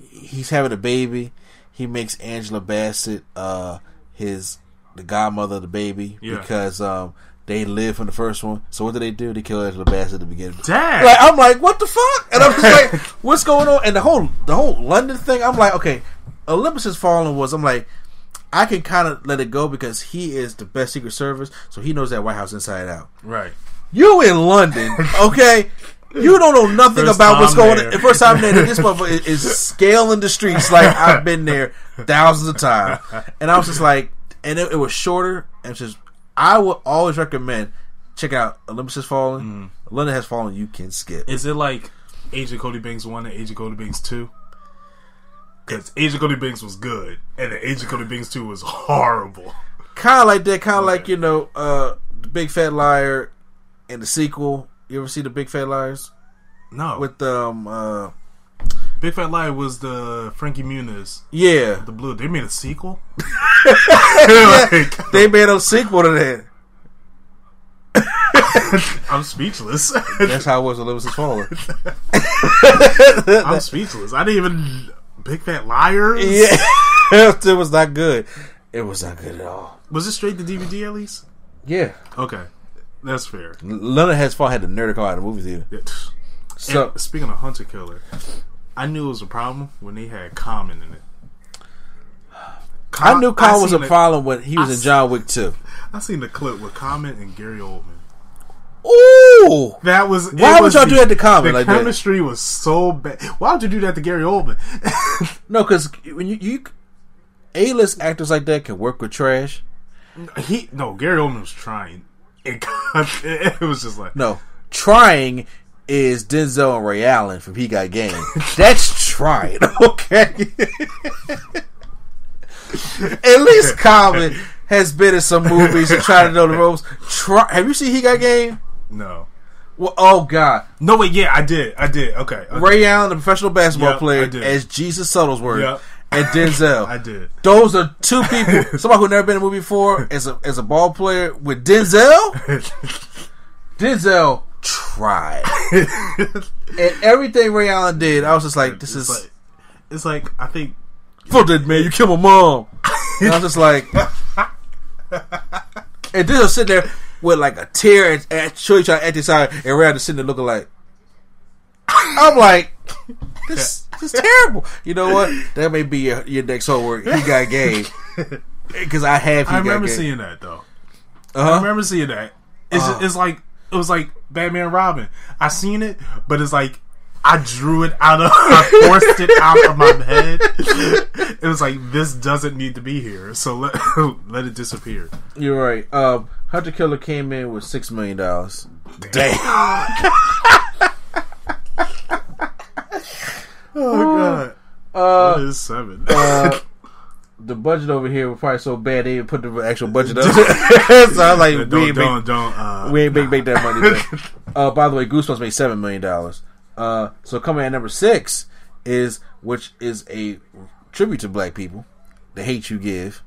Speaker 1: he's having a baby. He makes Angela Bassett uh his the godmother of the baby
Speaker 2: Yeah.
Speaker 1: because um they live from the first one. So what did they do? They killed Angela Bassett at the beginning.
Speaker 2: Dang.
Speaker 1: Like I'm like, what the fuck? And I'm just like, what's going on? And the whole the whole London thing, I'm like, okay, Olympus Has Fallen was. I'm like, I can kind of let it go because he is the best Secret Service, so he knows that White House inside out.
Speaker 2: right.
Speaker 1: You in London, okay? You don't know nothing
Speaker 2: First
Speaker 1: about what's going
Speaker 2: there.
Speaker 1: on. First time there, this motherfucker is, is scaling the streets like I've been there thousands of times. And I was just like, and it, it was shorter. And just, I would always recommend check out Olympus Has Fallen.
Speaker 2: Mm-hmm.
Speaker 1: London Has Fallen, you can skip.
Speaker 2: Is it like Agent Cody Banks one and Agent Cody Banks two? Because Agent Cody Banks was good, and then Agent Cody Banks two was horrible.
Speaker 1: kind of like that, kind of like you know, uh, the Big Fat Liar and the sequel. You ever see the Big Fat Liars
Speaker 2: No,
Speaker 1: with um, uh,
Speaker 2: Big Fat Lie was the Frankie Muniz,
Speaker 1: yeah,
Speaker 2: the blue. They made a sequel. Like,
Speaker 1: they made a sequel to that.
Speaker 2: I'm speechless.
Speaker 1: That's how it was. Olympus Has Fallen.
Speaker 2: I'm speechless. I didn't even Big Fat Liars.
Speaker 1: Yeah, it was not good. It was not good at all.
Speaker 2: Was it straight to DVD at least?
Speaker 1: Yeah,
Speaker 2: Okay, that's fair.
Speaker 1: London Has Fallen had the nerd car at the movie theater.
Speaker 2: Yeah.
Speaker 1: So
Speaker 2: And speaking of Hunter Killer, I knew it was a problem when they had Common in it.
Speaker 1: I knew Kyle was a
Speaker 2: the-
Speaker 1: problem when he was
Speaker 2: I
Speaker 1: in John Wick too.
Speaker 2: I seen the clip with Common and Gary Oldman.
Speaker 1: Ooh,
Speaker 2: That was
Speaker 1: Why would
Speaker 2: was
Speaker 1: y'all do that to Common
Speaker 2: The
Speaker 1: like that?
Speaker 2: chemistry was so bad. Why would you do that to Gary Oldman?
Speaker 1: no, because when you, you A list actors like that can work with trash.
Speaker 2: he no, Gary Oldman was trying. It, it was just like
Speaker 1: No, trying is Denzel and Ray Allen from He Got Game. That's trying, okay. At least Common has been in some movies and trying to know the ropes. Try. Have you seen He Got Game?
Speaker 2: no,
Speaker 1: Well, oh God,
Speaker 2: no. Wait, yeah, I did, I did. Okay, okay.
Speaker 1: Ray Allen, the professional basketball
Speaker 2: Yep,
Speaker 1: player, as Jesus Shuttlesworth,
Speaker 2: Yep.
Speaker 1: and Denzel.
Speaker 2: I did.
Speaker 1: Those are two people. Somebody who never been in a movie before as a as a ball player with Denzel. Denzel tried, and everything Ray Allen did, I was just like, "This
Speaker 2: it's
Speaker 1: is
Speaker 2: like, it's like I think
Speaker 1: fuck that man. You kill my mom." And I was just like, and Denzel sitting there with like a tear and, and show each other at the side, and Ray Allen sitting there looking like, I'm like, this, this is terrible. You know what? That may be your, your next homework. He got game because I have.
Speaker 2: I remember
Speaker 1: game.
Speaker 2: seeing that though. I
Speaker 1: Uh-huh.
Speaker 2: I remember seeing that. It's
Speaker 1: Uh.
Speaker 2: it's like it was like Batman Robin. I seen it, but it's like I drew it out of I forced it out of my head. It was like this doesn't need to be here, so let let it disappear.
Speaker 1: You're right. Um, Hunter Killer came in with six million dollars. Damn.
Speaker 2: Oh god.
Speaker 1: Uh,
Speaker 2: is seven.
Speaker 1: uh, the budget over here was probably so bad they didn't put the actual budget up. so I was like,
Speaker 2: don't
Speaker 1: we ain't
Speaker 2: don't
Speaker 1: make,
Speaker 2: don't uh,
Speaker 1: we ain't make, make that money. uh, by the way, Goosebumps made seven million dollars. Uh, so coming at number six is which is a tribute to black people. The hate you give.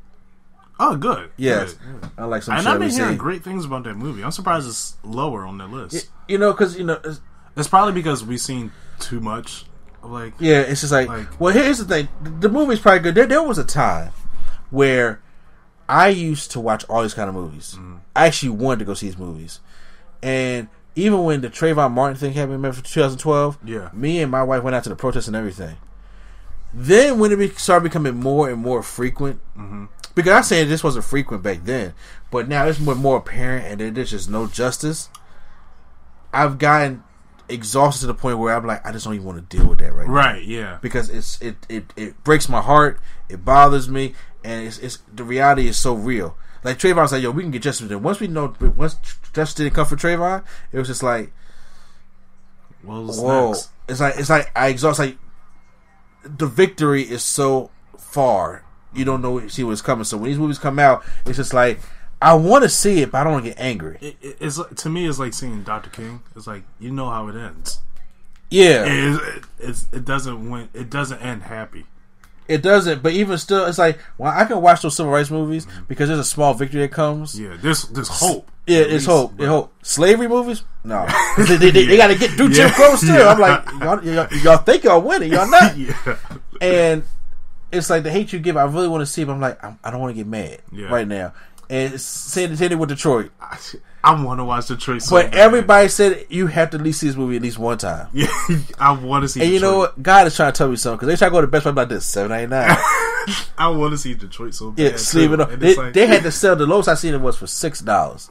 Speaker 2: Oh, good.
Speaker 1: Yes,
Speaker 2: Good.
Speaker 1: like some
Speaker 2: And I've been hearing great things about that movie. I'm surprised it's lower on that list.
Speaker 1: You know, because you know, it's-
Speaker 2: It's probably because we've seen too much Like,
Speaker 1: yeah, it's just like, like well, here's the thing: the movie's probably good. There, there was a time where I used to watch all these kind of movies. Mm. I actually wanted to go see these movies, and even when the Trayvon Martin thing happened, for 2012,
Speaker 2: yeah,
Speaker 1: me and my wife went out to the protests and everything. Then when it started becoming more and more frequent, mm-hmm. because I'm saying this wasn't frequent back then, but now it's more more apparent, and there's just no justice. I've gotten exhausted to the point where I'm like, I just don't even want to deal with that right,
Speaker 2: right now. Right? Yeah.
Speaker 1: Because it's it, it it breaks my heart. It bothers me, and it's it's the reality is so real. Like Trayvon's like, yo, we can get justice. And once we know, once justice didn't come for Trayvon, it was just like,
Speaker 2: well, whoa. Next?
Speaker 1: It's like it's like I exhaust. Like the victory is so far, you don't know see what's coming. So when these movies come out, it's just like I want to see it, but I don't want to get angry.
Speaker 2: It, it, it's to me, it's like seeing Doctor King. It's like you know how it ends.
Speaker 1: Yeah,
Speaker 2: it, it, it doesn't win. It doesn't end happy.
Speaker 1: It doesn't, but even still, it's like well, I can watch those civil rights movies mm-hmm. because there's a small victory that comes.
Speaker 2: Yeah, there's there's hope.
Speaker 1: Yeah, it's least, hope. It's hope. Slavery movies, no, they, they, they, they got to get through Jim Crow still. Yeah. I'm like, y'all, y'all, y'all, think y'all winning, y'all not. yeah. And it's like the hate you give. I really want to see, but I'm like, I'm, I do not want to get mad yeah. right now. And same thing with Detroit.
Speaker 2: I, I want to watch Detroit, so
Speaker 1: but bad. everybody said you have to at least see this movie at least one time.
Speaker 2: Yeah, I want to see.
Speaker 1: And Detroit. you know what? God is trying to tell me something because they try to go to Best Buy like this seven ninety nine.
Speaker 2: I want to see Detroit so bad.
Speaker 1: Yeah, sleeping on. They, like, they, had to sell the lowest I seen it was for six dollars.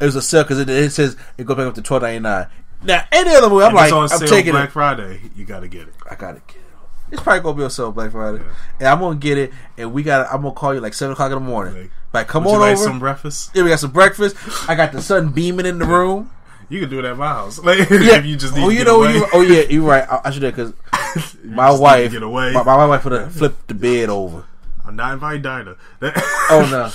Speaker 1: It was a sale because it, it, says it goes back up to twelve ninety nine. Now any other movie, I'm like, I'm taking
Speaker 2: Black
Speaker 1: it.
Speaker 2: Friday. You got to get it.
Speaker 1: I got to get it. It's probably gonna be on sale Black Friday, yeah. and I'm gonna get it. And we got. I'm gonna call you like seven o'clock in the morning. Like, like come on
Speaker 2: like
Speaker 1: over.
Speaker 2: Some breakfast.
Speaker 1: Yeah, we got some breakfast. I got the sun beaming in the room.
Speaker 2: You can do it at my house. Like, yeah. you just
Speaker 1: oh, you know, you, oh yeah, you're right. I, I should have because my wife, get away. My, my wife would have flipped the bed over.
Speaker 2: I'm not inviting Dinah.
Speaker 1: oh no.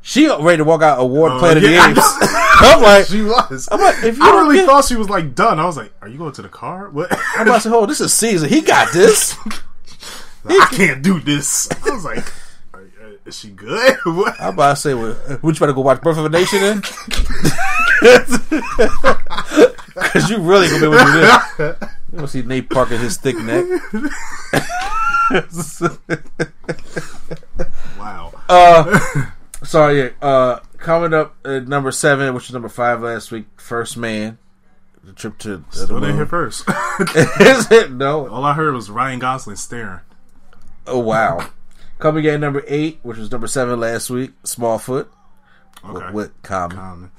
Speaker 1: She ready to walk out award uh, Planet yeah, of the Apes. I'm like,
Speaker 2: she was. I'm like, if you I really get... thought she was like done. I was like, are you going to the car? What?
Speaker 1: I'm about to say, oh, this is Caesar. He got this.
Speaker 2: I can't do this. I was like, is she good?
Speaker 1: what? I'm about to say, well, would you better go watch Birth of a Nation then? Because you really gonna be able to do this. You to see Nate Parker his thick neck?
Speaker 2: wow.
Speaker 1: Uh, sorry. Yeah. Uh, coming up at number seven, which was number five last week. First Man. The trip to uh,
Speaker 2: Still didn't hit first.
Speaker 1: Is it no?
Speaker 2: All I heard was Ryan Gosling staring.
Speaker 1: Oh wow! Coming in number eight, which was number seven last week, Smallfoot. Okay. With, with Common. Common.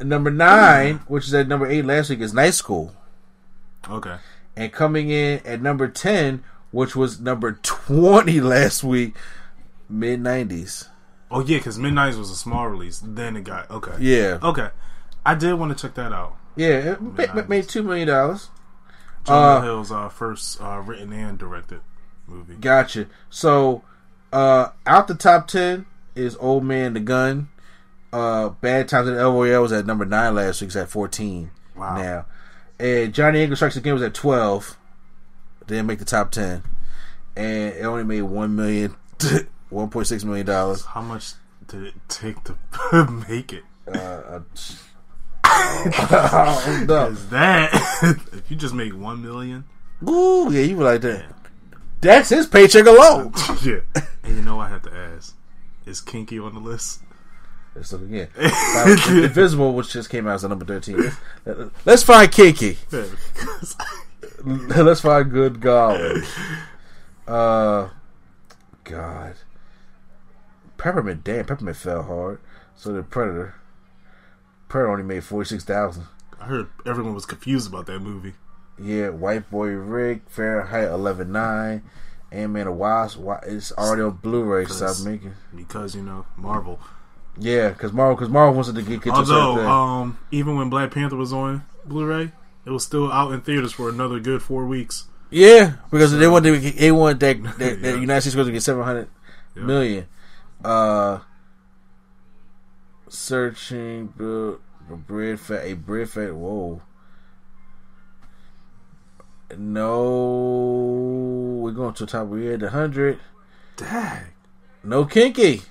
Speaker 1: number nine, which is at number eight last week, is Night School.
Speaker 2: Okay.
Speaker 1: And coming in at number ten, which was number twenty last week, mid nineties.
Speaker 2: Oh yeah, because Mid Nineties was a small release. Then it got okay.
Speaker 1: Yeah.
Speaker 2: Okay. I did want to check that out.
Speaker 1: Yeah, it made two million dollars.
Speaker 2: Jonah uh, Hill's uh, first uh, written and directed movie.
Speaker 1: Gotcha. So, uh, out the top ten is Old Man the Gun. Uh, Bad Times at El Royale was at number nine last week. It's at fourteen wow. now. And Johnny English Strikes Again was at twelve. Didn't make the top ten, and it only made one million, one point six million dollars.
Speaker 2: How much did it take to make it? Uh, Is that if you just make one million?
Speaker 1: Ooh, yeah, you were like that. That's his paycheck alone.
Speaker 2: yeah. And you know I have to ask: Is Kinky on the list?
Speaker 1: Let's look again. Invisible, which just came out as a number thirteen. Let's find Kinky. Let's find Good God. Uh, God. Peppermint, damn, Peppermint fell hard. So the Predator. Predator only made forty six thousand.
Speaker 2: I heard everyone was confused about that movie.
Speaker 1: Yeah, White Boy Rick, Fahrenheit 11.9, Ant Man the Wasp. It's already on Blu-ray. Stop making
Speaker 2: because you know Marvel.
Speaker 1: Yeah, because Marvel, because Marvel wants it to get, get
Speaker 2: Although, um, even when Black Panther was on Blu-ray, it was still out in theaters for another good four weeks.
Speaker 1: Yeah, because so, they wanted they wanted that, that, yeah. United States was to get seven hundred yeah. million. Uh, searching bread fat a bread fat. Whoa. No, we're going to the top. We're at 100.
Speaker 2: Dang.
Speaker 1: No kinky.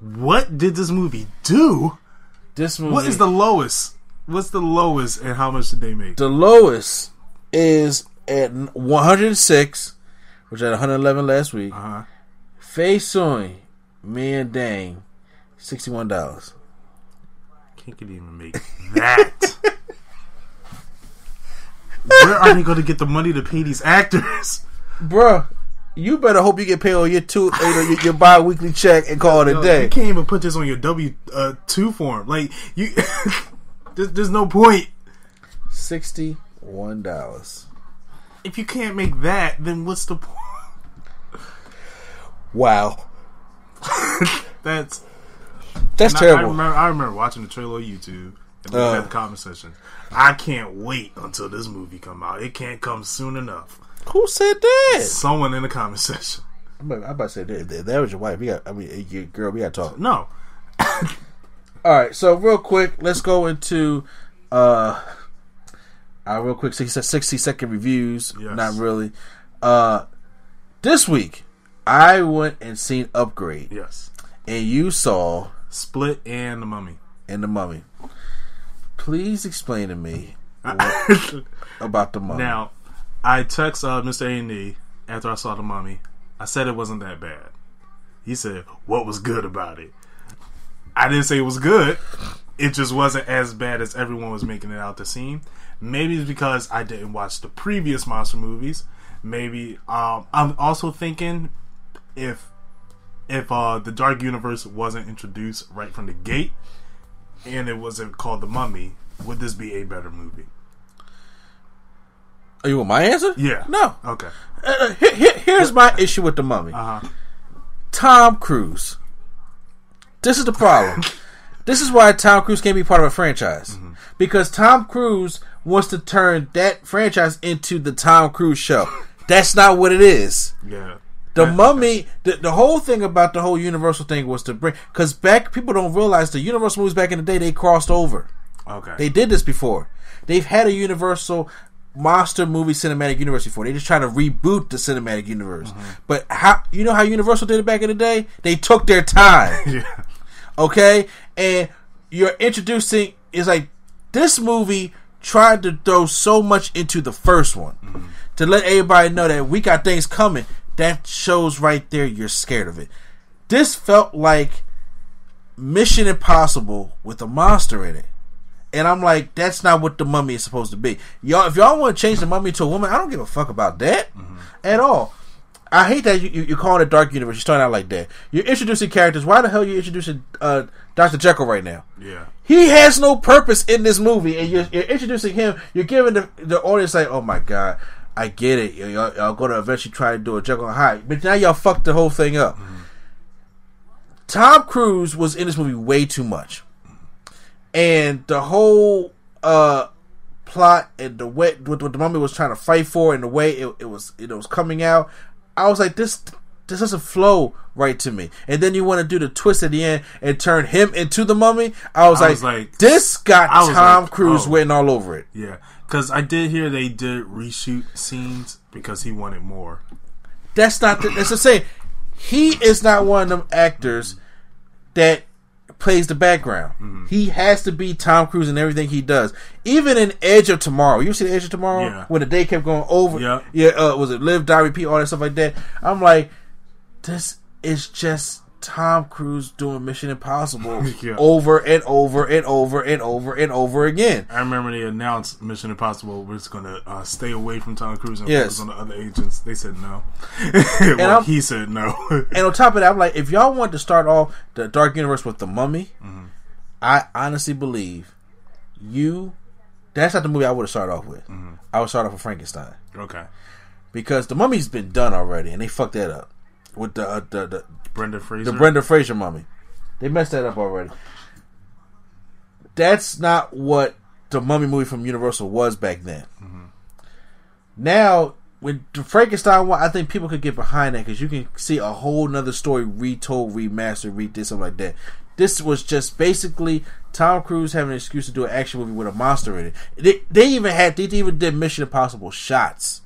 Speaker 2: What did this movie do?
Speaker 1: This movie.
Speaker 2: What is the lowest? What's the lowest and how much did they make?
Speaker 1: The lowest is at 106, which had 111 last week.
Speaker 2: Uh-huh.
Speaker 1: Faye Soin, me and Dane, sixty-one dollars.
Speaker 2: Can't even make that. Where are they going to get the money to pay these actors,
Speaker 1: Bruh, You better hope you get paid on your two you know, your, your bi-weekly check and call it a
Speaker 2: Yo,
Speaker 1: day.
Speaker 2: You can't even put this on your W uh, two form. Like you, there's, there's no point.
Speaker 1: Sixty-one dollars.
Speaker 2: If you can't make that, then what's the point?
Speaker 1: Wow,
Speaker 2: That's
Speaker 1: that's
Speaker 2: And I-
Speaker 1: terrible.
Speaker 2: remember, I remember watching the trailer on YouTube and looking
Speaker 1: Uh.
Speaker 2: the comment section. I can't wait until this movie come out. It can't come soon enough.
Speaker 1: Who said that?
Speaker 2: Someone in the comment section.
Speaker 1: I'm about, I'm about to say that, that, that was your wife. We got, I mean, your girl. We got to talk.
Speaker 2: No,
Speaker 1: All right, so real quick, let's go into uh our real quick 60, 60 second reviews.
Speaker 2: Yes.
Speaker 1: Not really. Uh This week, I went and seen Upgrade,
Speaker 2: yes,
Speaker 1: and you saw
Speaker 2: Split and the Mummy.
Speaker 1: in the Mummy. Please explain to me about the Mummy.
Speaker 2: Now, I text uh, Mr. A and E after I saw the Mummy. I said it wasn't that bad. He said, "What was good about it?" I didn't say it was good. It just wasn't as bad as everyone was making it out to seem. Maybe it's because I didn't watch the previous monster movies. Maybe um, I'm also thinking if if uh, the Dark Universe wasn't introduced right from the gate and it wasn't called the Mummy, would this be a better movie?
Speaker 1: Are you want my answer?
Speaker 2: Yeah.
Speaker 1: No.
Speaker 2: Okay.
Speaker 1: Uh, here- here- here's my issue with the Mummy.
Speaker 2: Uh huh.
Speaker 1: Tom Cruise. This is the problem. this is why Tom Cruise can't be part of a franchise. Because Tom Cruise wants to turn that franchise into the Tom Cruise show. That's not what it is.
Speaker 2: Yeah.
Speaker 1: The Mummy, the, the whole thing about the whole Universal thing was to bring, because back, people don't realize the Universal movies back in the day, they crossed over.
Speaker 2: Okay.
Speaker 1: They did this before. They've had a Universal monster movie cinematic universe before. They just trying to reboot the cinematic universe. Mm-hmm. But how you know how Universal did it back in the day? They took their time.
Speaker 2: yeah.
Speaker 1: okay? And you're introducing is like this movie tried to throw so much into the first one mm-hmm. to let everybody know that we got things coming. That shows right there you're scared of it. This felt like Mission Impossible with a monster in it. And I'm like, that's not what the mummy is supposed to be. Y'all, if y'all want to change the mummy to a woman, I don't give a fuck about that at all. I hate that you, you, you're calling it Dark Universe. You're starting out like that. You're introducing characters. Why the hell are you introducing uh, Dr. Jekyll right now?
Speaker 2: Yeah.
Speaker 1: He has no purpose in this movie, and you're, you're introducing him. You're giving the, the audience like, oh my god, I get it. Y'all, y'all going to eventually try to do a Jekyll and Hyde, but now y'all fucked the whole thing up. Tom Cruise was in this movie way too much, and the whole uh, plot and the way what, what the mummy was trying to fight for, and the way it, it was it was coming out, I was like, this this doesn't flow right to me. And then you want to do the twist at the end and turn him into the mummy. I was,
Speaker 2: I
Speaker 1: like,
Speaker 2: was like-
Speaker 1: this got Tom
Speaker 2: like,
Speaker 1: Cruise
Speaker 2: oh.
Speaker 1: written all over it.
Speaker 2: Yeah. Because I did hear they did reshoot scenes because he wanted more.
Speaker 1: That's not the, that's the same. He is not one of them actors that plays the background.
Speaker 2: Mm-hmm.
Speaker 1: He has to be Tom Cruise in everything he does. Even in Edge of Tomorrow, you see the Edge of Tomorrow
Speaker 2: Yeah.
Speaker 1: when the day kept going over.
Speaker 2: Yeah.
Speaker 1: yeah. Uh, was it Live, Die, Repeat, all that stuff like that? I'm like, this is just Tom Cruise doing Mission Impossible
Speaker 2: Yeah.
Speaker 1: over and over and over and over and over again.
Speaker 2: I remember they announced Mission Impossible was going to uh, stay away from Tom Cruise and
Speaker 1: Yes.
Speaker 2: focus on the other agents. They said no. well, he said no.
Speaker 1: And on top of that, I'm like, if y'all want to start off the Dark Universe with the Mummy,
Speaker 2: Mm-hmm.
Speaker 1: I honestly believe you. That's not the movie I would have started off with.
Speaker 2: Mm-hmm.
Speaker 1: I would start off with Frankenstein
Speaker 2: okay.
Speaker 1: because the Mummy's been done already, and they fucked that up with the uh, the, the
Speaker 2: Brendan Fraser.
Speaker 1: the Brendan Fraser Mummy. They messed that up already. That's not what the Mummy movie from Universal was back then. Now, with the Frankenstein one, I think people could get behind that because you can see a whole nother story retold, remastered, redid something like that. This was just basically Tom Cruise having an excuse to do an action movie with a monster in it. They, they even had they even did Mission Impossible shots.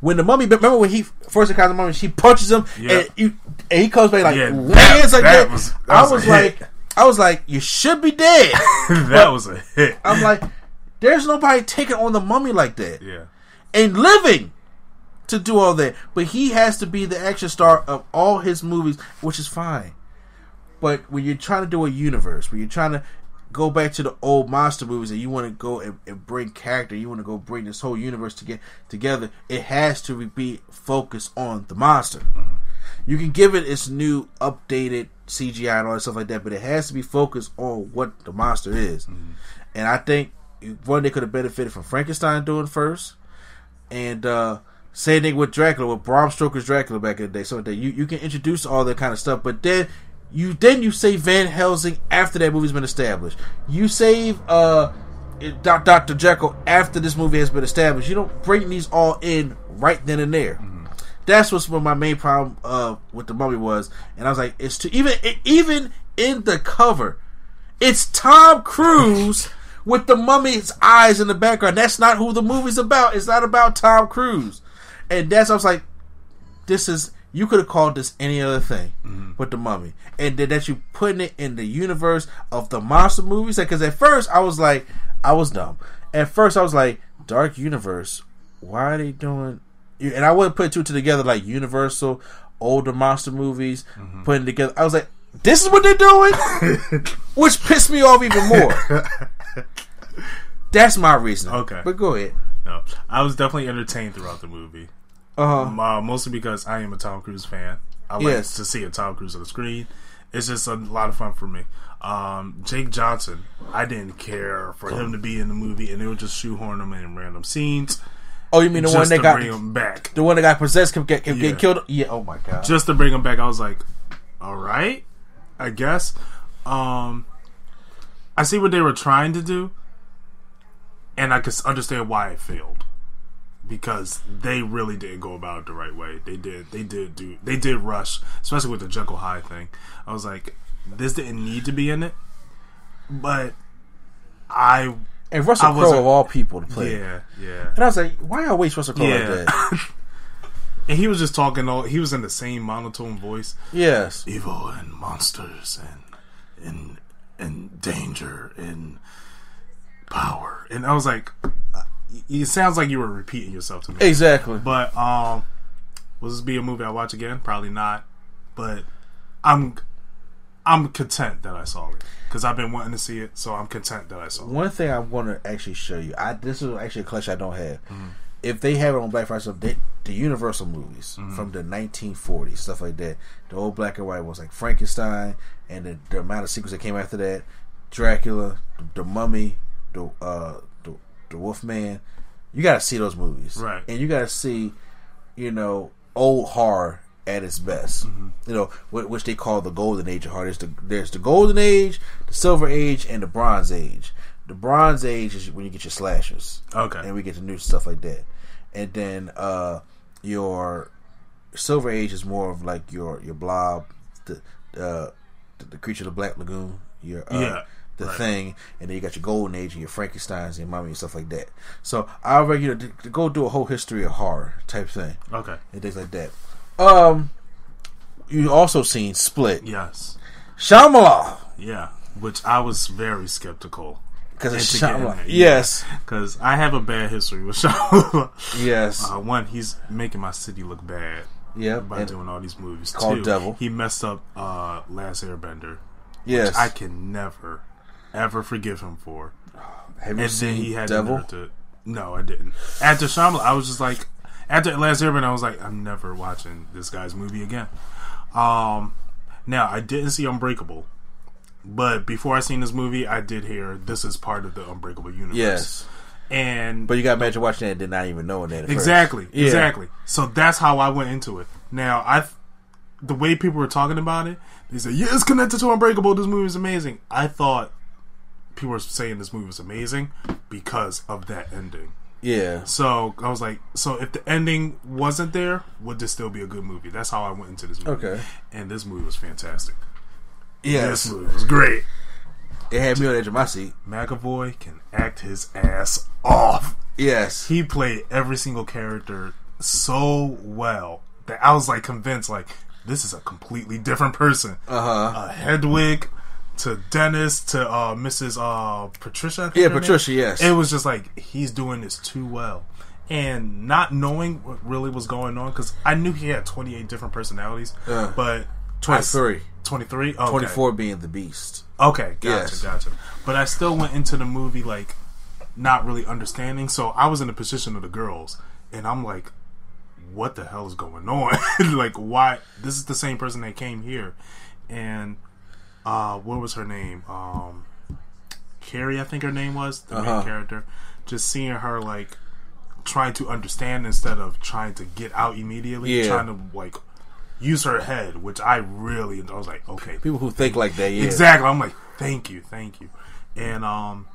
Speaker 1: When the mummy, remember when he first encounters the mummy, she punches him
Speaker 2: Yeah.
Speaker 1: and, you, and he comes back like
Speaker 2: Yeah,
Speaker 1: lands
Speaker 2: that-
Speaker 1: like
Speaker 2: that was- that
Speaker 1: I
Speaker 2: was
Speaker 1: was
Speaker 2: hit.
Speaker 1: like, I was like, you should be dead.
Speaker 2: that was a hit.
Speaker 1: I'm like, there's nobody taking on the mummy like that.
Speaker 2: yeah.
Speaker 1: and living to do all that. But he has to be the action star of all his movies, which is fine. But when you're trying to do a universe, when you're trying to go back to the old monster movies and you want to go and, and bring character, you want to go bring this whole universe to get together, it has to be focused on the monster. Mm-hmm. You can give it its new updated CGI and all that stuff like that, but it has to be focused on what the monster is. Mm-hmm. And I think one they could have benefited from Frankenstein doing first, and uh, same thing with Dracula, with Bram Stoker's Dracula back in the day. So that you you can introduce all that kind of stuff, but then you then you save Van Helsing after that movie's been established. You save uh Dr. Jekyll after this movie has been established. You don't bring these all in right then and there. Mm-hmm. That's what's what my main problem uh, with the mummy was, and I was like, it's too even even in the cover, it's Tom Cruise with the mummy's eyes in the background. That's not who the movie's about. It's not about Tom Cruise, and that's I was like, this is you could have called this any other thing mm-hmm. but the mummy, and then that you putting it in the universe of the monster movies. Because at first I was like, I was dumb. At first I was like, Dark Universe. Why are they doing? And I wouldn't put two two together like Universal, older monster movies, mm-hmm. putting together. I was like, this is what they're doing, which pissed me off even more. That's my reason.
Speaker 2: Okay,
Speaker 1: but go ahead.
Speaker 2: No, I was definitely entertained throughout the movie. Uh-huh. Uh, mostly because I am a Tom Cruise fan. I like yes. to see a Tom Cruise on the screen. It's just a lot of fun for me. Um, Jake Johnson, I didn't care for him to be in the movie, and they would just shoehorn him in random scenes.
Speaker 1: Oh, you mean the one that got
Speaker 2: bring him back?
Speaker 1: The one that got possessed can get, yeah. get killed? Yeah. Oh my god.
Speaker 2: Just to bring him back, I was like, all right, I guess. Um, I see what they were trying to do, and I can understand why it failed because they really didn't go about it the right way. They did. They did do. They did rush, especially with the Jekyll Hyde thing. I was like, this didn't need to be in it, but I.
Speaker 1: And Russell Crowe of all people to play.
Speaker 2: Yeah, yeah.
Speaker 1: And I was like, why y'all waste Russell Crowe yeah. like that?
Speaker 2: and he was just talking all. He was in the same monotone voice.
Speaker 1: Yes.
Speaker 2: Evil and monsters and and and danger and power. And I was like, it sounds like you were repeating yourself to me.
Speaker 1: Exactly.
Speaker 2: But um, will this be a movie I watch again? Probably not. But I'm I'm content that I saw it because I've been wanting to see it, so I'm content that I saw
Speaker 1: it. One thing I want to actually show you, I this is actually a collection I don't have. Mm-hmm. If they have it on Black Friday, they, the Universal movies mm-hmm. from the 1940s, stuff like that, the old black and white ones like Frankenstein, and the, the amount of sequels that came after that, Dracula, the, the Mummy, the uh, the Wolfman. You got to see those movies,
Speaker 2: right?
Speaker 1: And you got to see, you know, old horror at its best. Mm-hmm. You know, which they call the golden age of horror. There's the there's the golden age, the silver age, and the bronze age. The bronze age is when you get your slashers,
Speaker 2: okay,
Speaker 1: and we get the new stuff like that. And then uh your silver age is more of like your your blob, the uh the, the creature of the black lagoon. Your uh,
Speaker 2: yeah
Speaker 1: the right. thing, and then you got your golden age and your Frankenstein's and mommy and stuff like that. So I would you know to, go do a whole history of horror type thing.
Speaker 2: Okay,
Speaker 1: and things like that. Um, you also seen Split.
Speaker 2: Yes,
Speaker 1: Shyamalan.
Speaker 2: Yeah, which I was very skeptical
Speaker 1: because Shyamalan. Yes,
Speaker 2: because I have a bad history with Shyamalan.
Speaker 1: Yes,
Speaker 2: uh, one he's making my city look bad.
Speaker 1: Yeah,
Speaker 2: by doing all these movies.
Speaker 1: Called
Speaker 2: Two,
Speaker 1: Devil.
Speaker 2: He messed up uh, Last Airbender.
Speaker 1: Yes,
Speaker 2: I can never ever forgive him for.
Speaker 1: Have you and seen he had Devil?
Speaker 2: To, no, I didn't. After Shyamalan, I was just like, after Last Airbender, I was like, I'm never watching this guy's movie again. Um, now I didn't see Unbreakable, but before I seen this movie, I did hear this is part of the Unbreakable universe.
Speaker 1: Yes.
Speaker 2: And
Speaker 1: but you got to imagine watching that and did not even knowing that.
Speaker 2: exactly, yeah. exactly. So that's how I went into it. Now I, the way people were talking about it, they said, "Yeah, it's connected to Unbreakable. This movie is amazing." I thought people were saying this movie was amazing because of that ending.
Speaker 1: Yeah.
Speaker 2: So I was like, so if the ending wasn't there, would this still be a good movie? That's how I went into this movie.
Speaker 1: Okay.
Speaker 2: And this movie was fantastic.
Speaker 1: Yeah,
Speaker 2: This movie was great.
Speaker 1: It had me on the edge of my seat.
Speaker 2: McAvoy can act his ass off.
Speaker 1: Yes.
Speaker 2: He played every single character so well that I was like convinced like this is a completely different person.
Speaker 1: Uh-huh.
Speaker 2: Uh, Hedwig, to Dennis to uh, Mrs. Uh, Patricia.
Speaker 1: Yeah, Patricia. Name. Yes,
Speaker 2: it was just like he's doing this too well, and not knowing what really was going on because I knew he had 28 different personalities, uh, but
Speaker 1: 23.
Speaker 2: 23?
Speaker 1: Okay. 24 being the beast.
Speaker 2: Okay, gotcha, yes. gotcha. But I still went into the movie like not really understanding. So I was in the position of the girls, and I'm like, what the hell is going on? like, why? This is the same person that came here, and uh, what was her name? Um, Carrie, I think her name was the uh-huh. main character. Just seeing her like trying to understand instead of trying to get out immediately, yeah. trying to like use her head, which I really I was like, okay,
Speaker 1: people who think like that, yeah.
Speaker 2: exactly. I'm like, thank you, thank you, and um,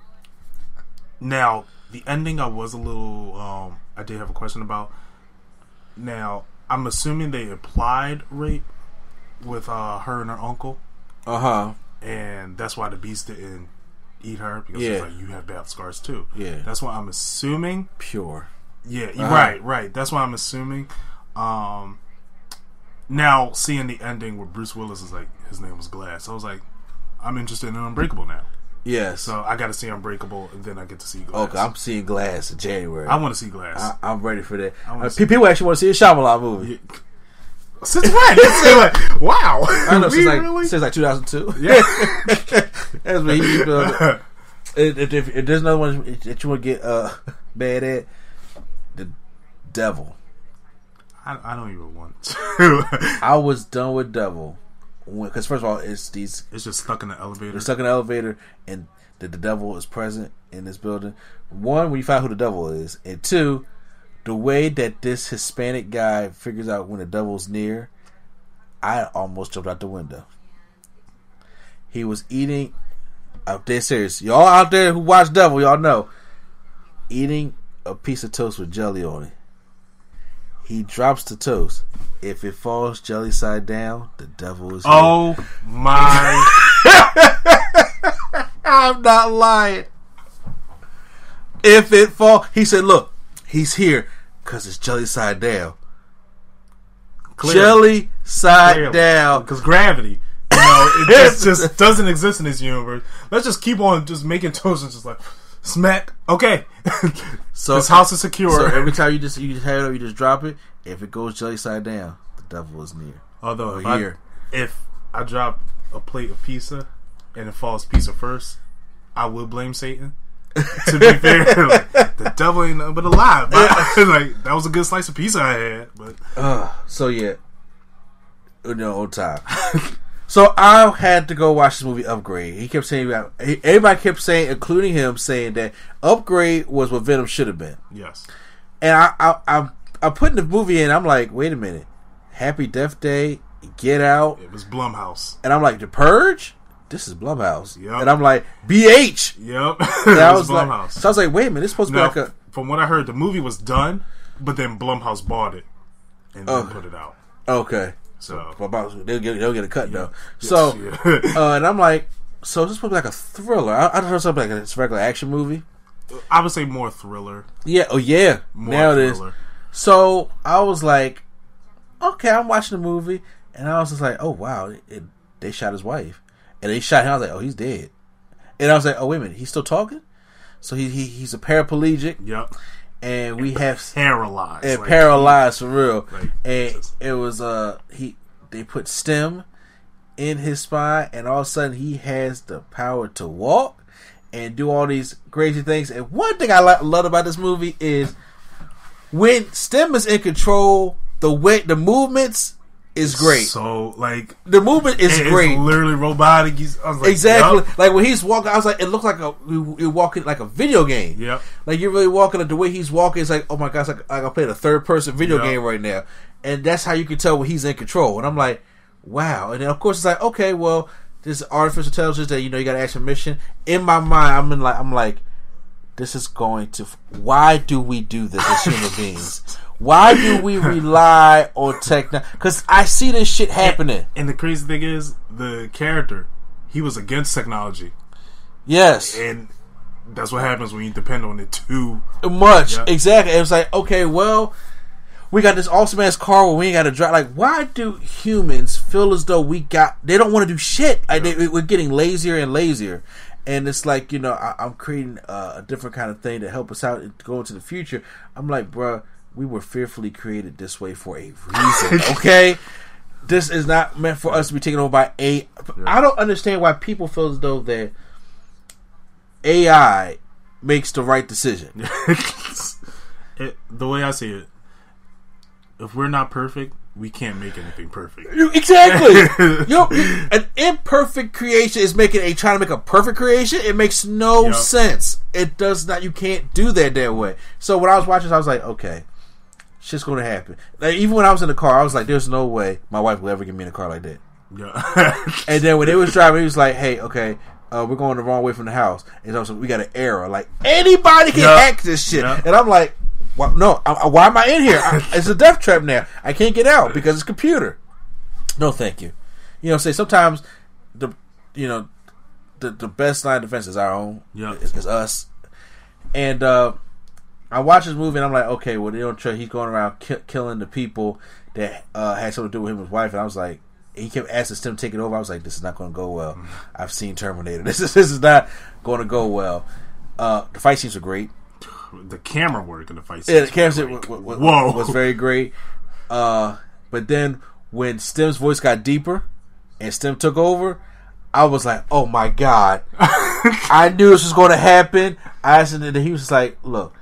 Speaker 2: now the ending I was a little um, I did have a question about. Now I'm assuming they applied rape with uh, her and her uncle.
Speaker 1: Uh huh.
Speaker 2: And that's why the beast didn't eat her because yeah. like you have bad scars too.
Speaker 1: Yeah.
Speaker 2: That's why I'm assuming.
Speaker 1: Pure.
Speaker 2: Yeah, uh-huh. right, right. That's why I'm assuming. Um, now seeing the ending where Bruce Willis is like his name was Glass, I was like, I'm interested in Unbreakable now.
Speaker 1: Yeah,
Speaker 2: so I got to see Unbreakable, and then I get to see Glass.
Speaker 1: Okay, I'm seeing Glass in January.
Speaker 2: I want to see Glass.
Speaker 1: I, am ready for that. Uh, people actually want to see a Shyamalan movie.
Speaker 2: Yeah. Since when? Like, wow.
Speaker 1: I know, since like, really? since like 2002. Yeah. That's what he uh, if, if, if, there's another one that you want to get uh, bad at, the devil.
Speaker 2: I, I don't even want
Speaker 1: to. I was done with devil because first of all, it's these.
Speaker 2: It's just stuck in the elevator.
Speaker 1: It's stuck in the elevator, and the, the devil is present in this building. One, when you find who the devil is, and two, the way that this Hispanic guy figures out when the devil's near, I almost jumped out the window. He was eating. Out there, serious. Y'all out there who watch Devil, y'all know. Eating a piece of toast with jelly on it. He drops the toast. If it falls jelly side down, the devil is.
Speaker 2: Oh here. my!
Speaker 1: I'm not lying. If it fall, he said, "Look, he's here because it's jelly side down. Jelly side Clearly. down
Speaker 2: because gravity. You know, it just, just doesn't exist in this universe. Let's just keep on just making toast and just like smack. Okay, so this house is secure.
Speaker 1: So every time you just you just have it, you just drop it. If it goes jelly side down, the devil is near.
Speaker 2: Although if here, I, if I drop a plate of pizza and it falls pizza first, I will blame Satan to be fair, like, the devil ain't nothing but alive. But, like that was a good slice of pizza I had. But
Speaker 1: uh, so yeah, know, old time. so I had to go watch this movie Upgrade. He kept saying about everybody kept saying, including him, saying that Upgrade was what Venom should have been.
Speaker 2: Yes,
Speaker 1: and I I I, I put the movie in. I'm like, wait a minute, Happy Death Day, Get Out.
Speaker 2: It was Blumhouse,
Speaker 1: and I'm like, The Purge this is Blumhouse. Yep. And I'm like, BH.
Speaker 2: Yep.
Speaker 1: that was, was Blumhouse. Like, so I was like, wait a minute, this supposed to now, be like a.
Speaker 2: From what I heard, the movie was done, but then Blumhouse bought it and then put it out.
Speaker 1: Okay. So they'll get they'll get a cut yeah. though. Yes, so yeah. uh, and I'm like, so this supposed to be like a thriller. I, I don't know something like a regular action movie.
Speaker 2: I would say more thriller.
Speaker 1: Yeah. Oh yeah. More now thriller. it is. So I was like, okay, I'm watching the movie, and I was just like, oh wow, it, it, they shot his wife and they shot him. I was like, oh, he's dead. And I was like, oh, wait a minute, he's still talking. So he, he he's a paraplegic.
Speaker 2: Yep.
Speaker 1: And we have
Speaker 2: paralyzed.
Speaker 1: And like, paralyzed for real. Like, and Jesus. it was uh he they put stem in his spine, and all of a sudden he has the power to walk and do all these crazy things. And one thing I love about this movie is when stem is in control, the way the movements is great.
Speaker 2: So like
Speaker 1: the movement is great.
Speaker 2: literally robotic.
Speaker 1: Like, exactly. Yep. Like when he's walking, I was like, it looks like a you're walking like a video game.
Speaker 2: Yeah.
Speaker 1: Like you're really walking. The way he's walking, it's like, oh my gosh, like, like I'm playing a third person video yep. game right now, and that's how you can tell when he's in control. And I'm like, wow. And then of course it's like, okay, well, this artificial intelligence that you know you got to ask a mission. In my mind, I'm in like, I'm like, this is going to. Why do we do this as human beings? Why do we rely on technology? Because I see this shit happening. And,
Speaker 2: and, the crazy thing is, the character, he was against technology.
Speaker 1: Yes.
Speaker 2: And that's what happens when you depend on it too
Speaker 1: much. Yeah. Exactly. It was like, okay, well, we got this awesome ass car where we ain't got to drive. Like, why do humans feel as though we got? They don't want to do shit. Like, they, we're getting lazier and lazier. and it's like you know I, am creating a, a, different kind of thing to help us out and go into the future. I'm like, bruh, we were fearfully created this way for a reason. okay, this is not meant for us to be taken over by a. I don't understand why people feel as though that AI makes the right decision.
Speaker 2: it, the way I see it, if we're not perfect, we can't make anything perfect.
Speaker 1: Exactly. you an imperfect creation is making a trying to make a perfect creation. It makes no yep. sense. It does not. You can't do that that way. So when I was watching, I was like, okay, shit's going to happen. Like, even when I was in the car, I was like, there's no way my wife will ever get me in a car like that. Yeah. and then when they was driving, he was like, hey, okay. Uh, we're going the wrong way from the house, and so we got an error. Like anybody can yep. hack this shit, yep. and I'm like, why, no, I, why am I in here? I, it's a death trap now. I can't get out because it's computer. No, thank you. You know, say sometimes the you know the the best line of defense is our own. Yeah, is, is us. And uh, I watch this movie and I'm like, okay, well, they don't trust. He's going around ki- killing the people that uh, had something to do with him and his wife. And I was like, he kept asking Stem to take it over. I was like, this is not going to go well. Mm-hmm. I've seen Terminator. This is this is not going to go well. Uh, the fight scenes are great
Speaker 2: the camera work in the fight.
Speaker 1: Yeah, the camera was, was, Whoa. was very great. Uh, but then when Stem's voice got deeper and Stim took over, I was like, "Oh my god!" I knew this was going to happen. I asked him, and he was like, "Look,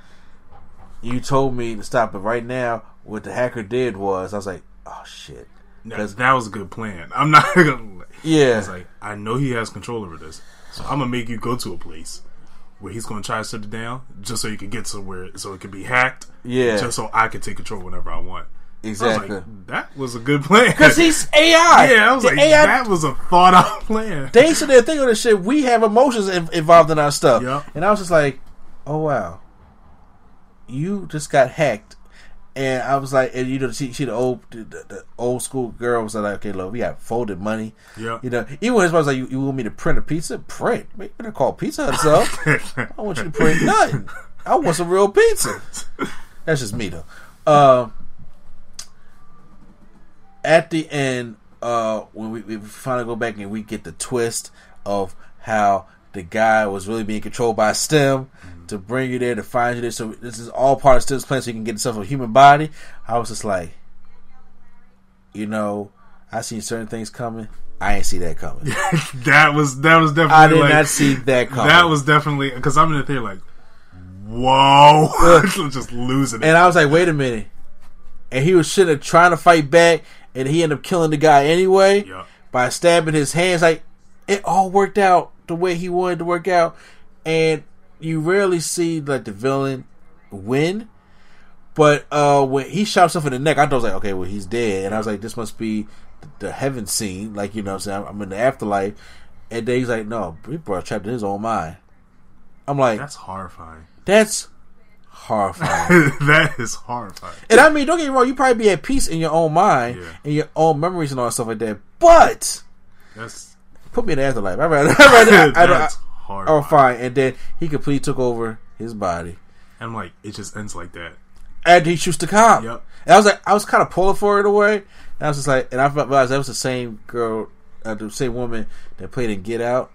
Speaker 1: you told me to stop, but right now, what the hacker did was, I was like, oh shit."
Speaker 2: Because that was a good plan. I'm not gonna. Yeah, it's like I know he has control over this, so I'm gonna make you go to a place where he's going to try to shut it down just so you can get somewhere so it can be hacked. Yeah. Just so I can take control whenever I want. Exactly. Was like, that was a good plan.
Speaker 1: Because he's AI.
Speaker 2: Yeah, I was the like, AI, that was a thought out plan.
Speaker 1: They said they're thinking of this shit. We have emotions involved in our stuff. Yep. And I was just like, oh, wow. You just got hacked and I was like, and you know, she, she the old, the, the old school girl was like, okay, look, we got folded money. Yeah. You know, even when his mom was like, you, you want me to print a pizza? Print. You better call Pizza Hut I don't want you to print nothing. I want some real pizza. That's just me though. Uh, at the end, uh, when we, we finally go back and we get the twist of how the guy was really being controlled by STEM mm-hmm. to bring you there to find you there. So this is all part of STEM's plan, so you can get yourself a human body. I was just like, you know, I seen certain things coming. I ain't see that coming.
Speaker 2: that was that was definitely.
Speaker 1: I did like, not see that coming.
Speaker 2: That was definitely because I'm in the theater like, whoa, just losing it.
Speaker 1: And I was like, wait a minute. And he was sitting trying to fight back, and he ended up killing the guy anyway yep. by stabbing his hands. Like it all worked out the way he wanted to work out, and you rarely see like the villain win. But uh, when he shot himself in the neck, I was like, okay, well he's dead, and I was like, this must be the heaven scene, like you know, I'm saying I'm in the afterlife, and then he's like, no, he brought trapped in his own mind. I'm like,
Speaker 2: that's horrifying.
Speaker 1: That's horrifying.
Speaker 2: that is horrifying.
Speaker 1: And I mean, don't get me wrong, you probably be at peace in your own mind yeah. and your own memories and all that stuff like that. But that's Put me in the afterlife. I rather. I rather. I, That's I, hard. Oh, fine. And then he completely took over his body.
Speaker 2: And I'm like, it just ends like that.
Speaker 1: And he shoots the cop. Yep. And I was like, I was kind of pulling for it away. And I was just like, and I realized that was the same girl, uh, the same woman that played in Get Out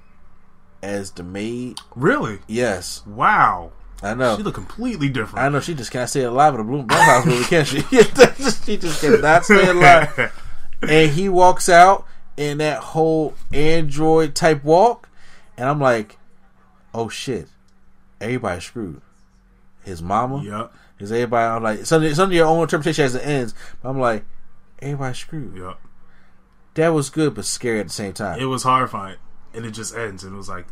Speaker 1: as the maid.
Speaker 2: Really?
Speaker 1: Yes.
Speaker 2: Wow.
Speaker 1: I know.
Speaker 2: She looked completely different.
Speaker 1: I know. She just can't stay alive in a Blumhouse movie, can she? she just cannot stay alive. and he walks out, in that whole android type walk, and I'm like, oh shit, everybody's screwed. His mama,
Speaker 2: yep.
Speaker 1: Is everybody? I'm like, some some of your own interpretation as it ends. But I'm like, everybody's screwed.
Speaker 2: Yep.
Speaker 1: That was good, but scary at the same time.
Speaker 2: It was horrifying, and it just ends, and it was like,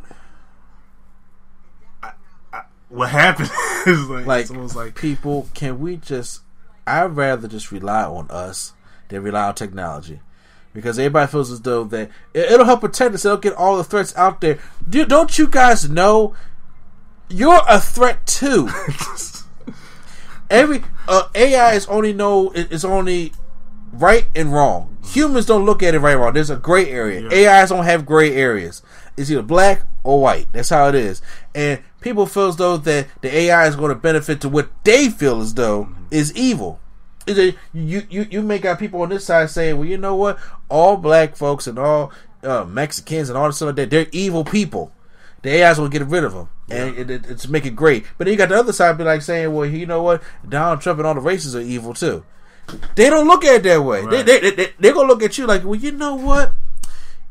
Speaker 2: I, I, what happened?
Speaker 1: like, like, like, people, can we just? I'd rather just rely on us than rely on technology because everybody feels as though that it'll help protect us. It'll get all the threats out there. Do, don't you guys know you're a threat too? Every uh, AI is only know is only right and wrong. Humans don't look at it right and wrong. There's a gray area. Yeah. AIs don't have gray areas. It's either black or white. That's how it is. And people feel as though that the AI is going to benefit to what they feel as though mm-hmm. is evil you you you may got people on this side saying, well, you know what? All black folks and all uh, Mexicans and all this stuff like that, they're evil people. the AI's will get rid of them and it, it, it's make it great. But then you got the other side, be like saying, well, you know what, Donald Trump and all the races are evil too. They don't look at it that way. Right. They, they, they, they're gonna look at you like, well, you know what,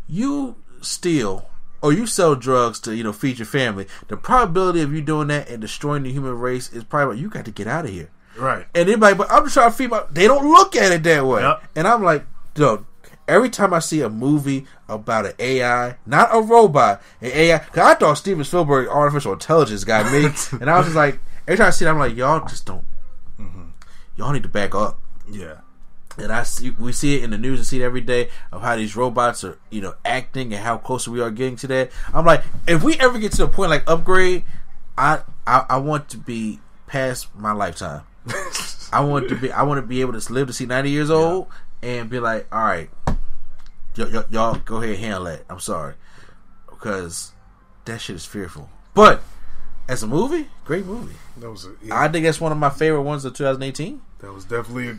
Speaker 1: you steal or you sell drugs to you know feed your family. The probability of you doing that and destroying the human race is probably you got to get out of here.
Speaker 2: Right.
Speaker 1: And anybody, but I'm just trying to feed my. They don't look at it that way. Yep. And I'm like, dude, every time I see a movie about an AI, not a robot, an AI, because I thought Steven Spielberg artificial intelligence got me, and I was just like, every time I see it, I'm like, y'all just don't, mm-hmm. y'all need to back up.
Speaker 2: Yeah.
Speaker 1: And I see, we see it in the news and see it every day of how these robots are, you know, acting and how close we are getting to that. I'm like, if we ever get to a point like upgrade, I, I, I want to be past my lifetime. I want to be, I want to be able to live to see 90 years old yeah. and be like, all right, y- y- y'all go ahead and handle that. I'm sorry, because that shit is fearful. But as a movie, great movie. That was. A, yeah. I think that's one of my favorite ones of 2018.
Speaker 2: That was definitely. A,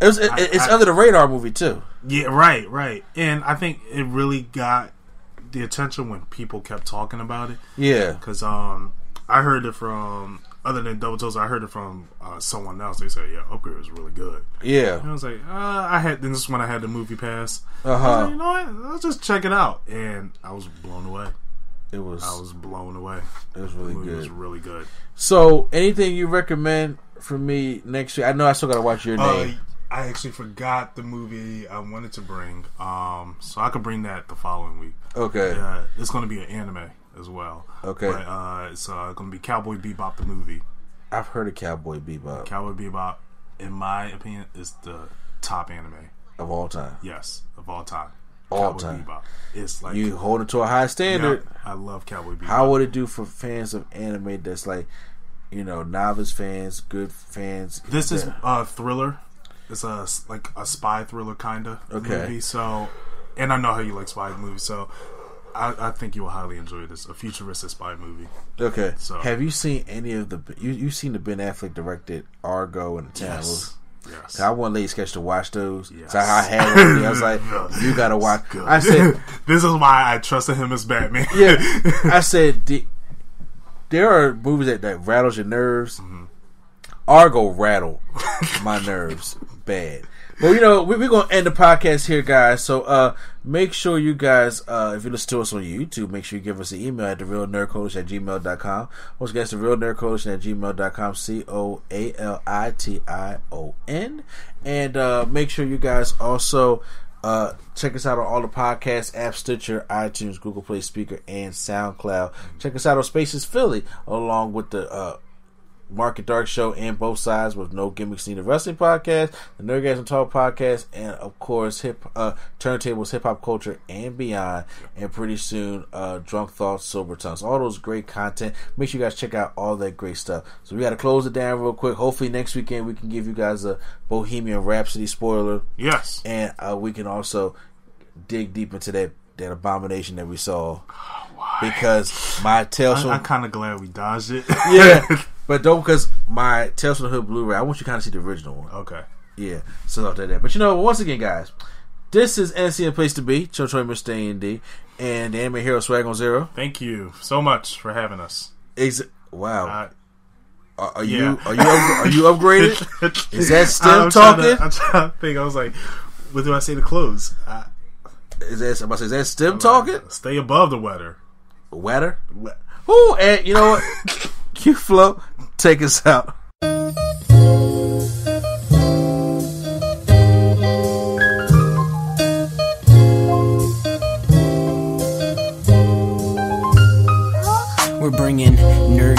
Speaker 1: it was, it, I, it's I, under the radar movie too.
Speaker 2: Yeah, right, right, and I think it really got the attention when people kept talking about it.
Speaker 1: Yeah,
Speaker 2: because um, I heard it from other than Double Toes, I heard it from uh, someone else. They said, "Yeah, Upgrade was really good."
Speaker 1: Yeah,
Speaker 2: and I was like, uh, "I had." Then this is when I had the movie pass. Uh huh. Like, you know what? Let's just check it out, and I was blown away.
Speaker 1: It was.
Speaker 2: I was blown away.
Speaker 1: It was really good. It
Speaker 2: was really good.
Speaker 1: So, anything you recommend for me next year? I know I still got to watch your uh, name.
Speaker 2: I actually forgot the movie I wanted to bring, um, so I could bring that the following week.
Speaker 1: Okay.
Speaker 2: Yeah, it's going to be an anime as well.
Speaker 1: Okay.
Speaker 2: But, uh, it's uh, going to be Cowboy Bebop the movie.
Speaker 1: I've heard of Cowboy Bebop.
Speaker 2: Cowboy Bebop, in my opinion, is the top anime
Speaker 1: of all time.
Speaker 2: Yes, of all time.
Speaker 1: All Cowboy time.
Speaker 2: Bebop. It's like
Speaker 1: you hold it to a high standard.
Speaker 2: I love Cowboy Bebop.
Speaker 1: How would it do for fans of anime that's like, you know, novice fans, good fans?
Speaker 2: This is a thriller. It's a like a spy thriller kind of okay. movie. So, and I know how you like spy movies. So, I, I, think you will highly enjoy this. A futuristic spy movie.
Speaker 1: Okay. So have you seen any of the you you've seen the Ben Affleck directed Argo and the
Speaker 2: Yes. Yes.
Speaker 1: I want Lady Sketch to watch those. Yes. So I had it. I was like, you gotta watch. I said,
Speaker 2: this is why I trusted him as Batman.
Speaker 1: yeah. I said, there are movies that, that rattles your nerves. Mm-hmm. Argo rattled my nerves bad. Well, you know, we, are to end the podcast here, guys. So uh, make sure you guys, uh, if you listen to us on YouTube, make sure you give us an email at the real nerd coalition at gmail.com. Once again, the real nerd coalition at gmail.com, C O A L I T I O N. And uh, make sure you guys also uh, check us out on all the podcast apps, Stitcher, iTunes, Google Play Spreaker, and SoundCloud. Check us out on Spaces Philly, along with the uh, Market Dark Show and both sides with no gimmicks needed wrestling podcast, the Nerdgasm Talk podcast, and of course hip uh, turntables, hip hop culture, and beyond. And pretty soon, uh, Drunk Thoughts, Sober Tongues, all those great content. Make sure you guys check out all that great stuff. So we got to close it down real quick. Hopefully next weekend we can give you guys a Bohemian Rhapsody spoiler.
Speaker 2: Yes,
Speaker 1: and uh, we can also dig deep into that that abomination that we saw.
Speaker 2: Why?
Speaker 1: Because my tail.
Speaker 2: I'm, I'm kind of glad we dodged it.
Speaker 1: yeah, But don't because my Tales from the Hood Blu-ray. I want you to kind of see the original one.
Speaker 2: Okay.
Speaker 1: Yeah. So after that, but you know, once again, guys, this is NC Place to Be. Cho Choi Mr. A&D and the Anime Hero Swag on Zero.
Speaker 2: Thank you so much for having us.
Speaker 1: Ex- wow. Uh, are, are yeah. you are you are you upgraded? is that still I'm talking?
Speaker 2: To, I'm trying to think. I was like, what do I say to close? I,
Speaker 1: is that say, is that STEM talking?
Speaker 2: Stay above the weather.
Speaker 1: Weather. Who and you know what? Q Flow, take us out.
Speaker 3: We're bringing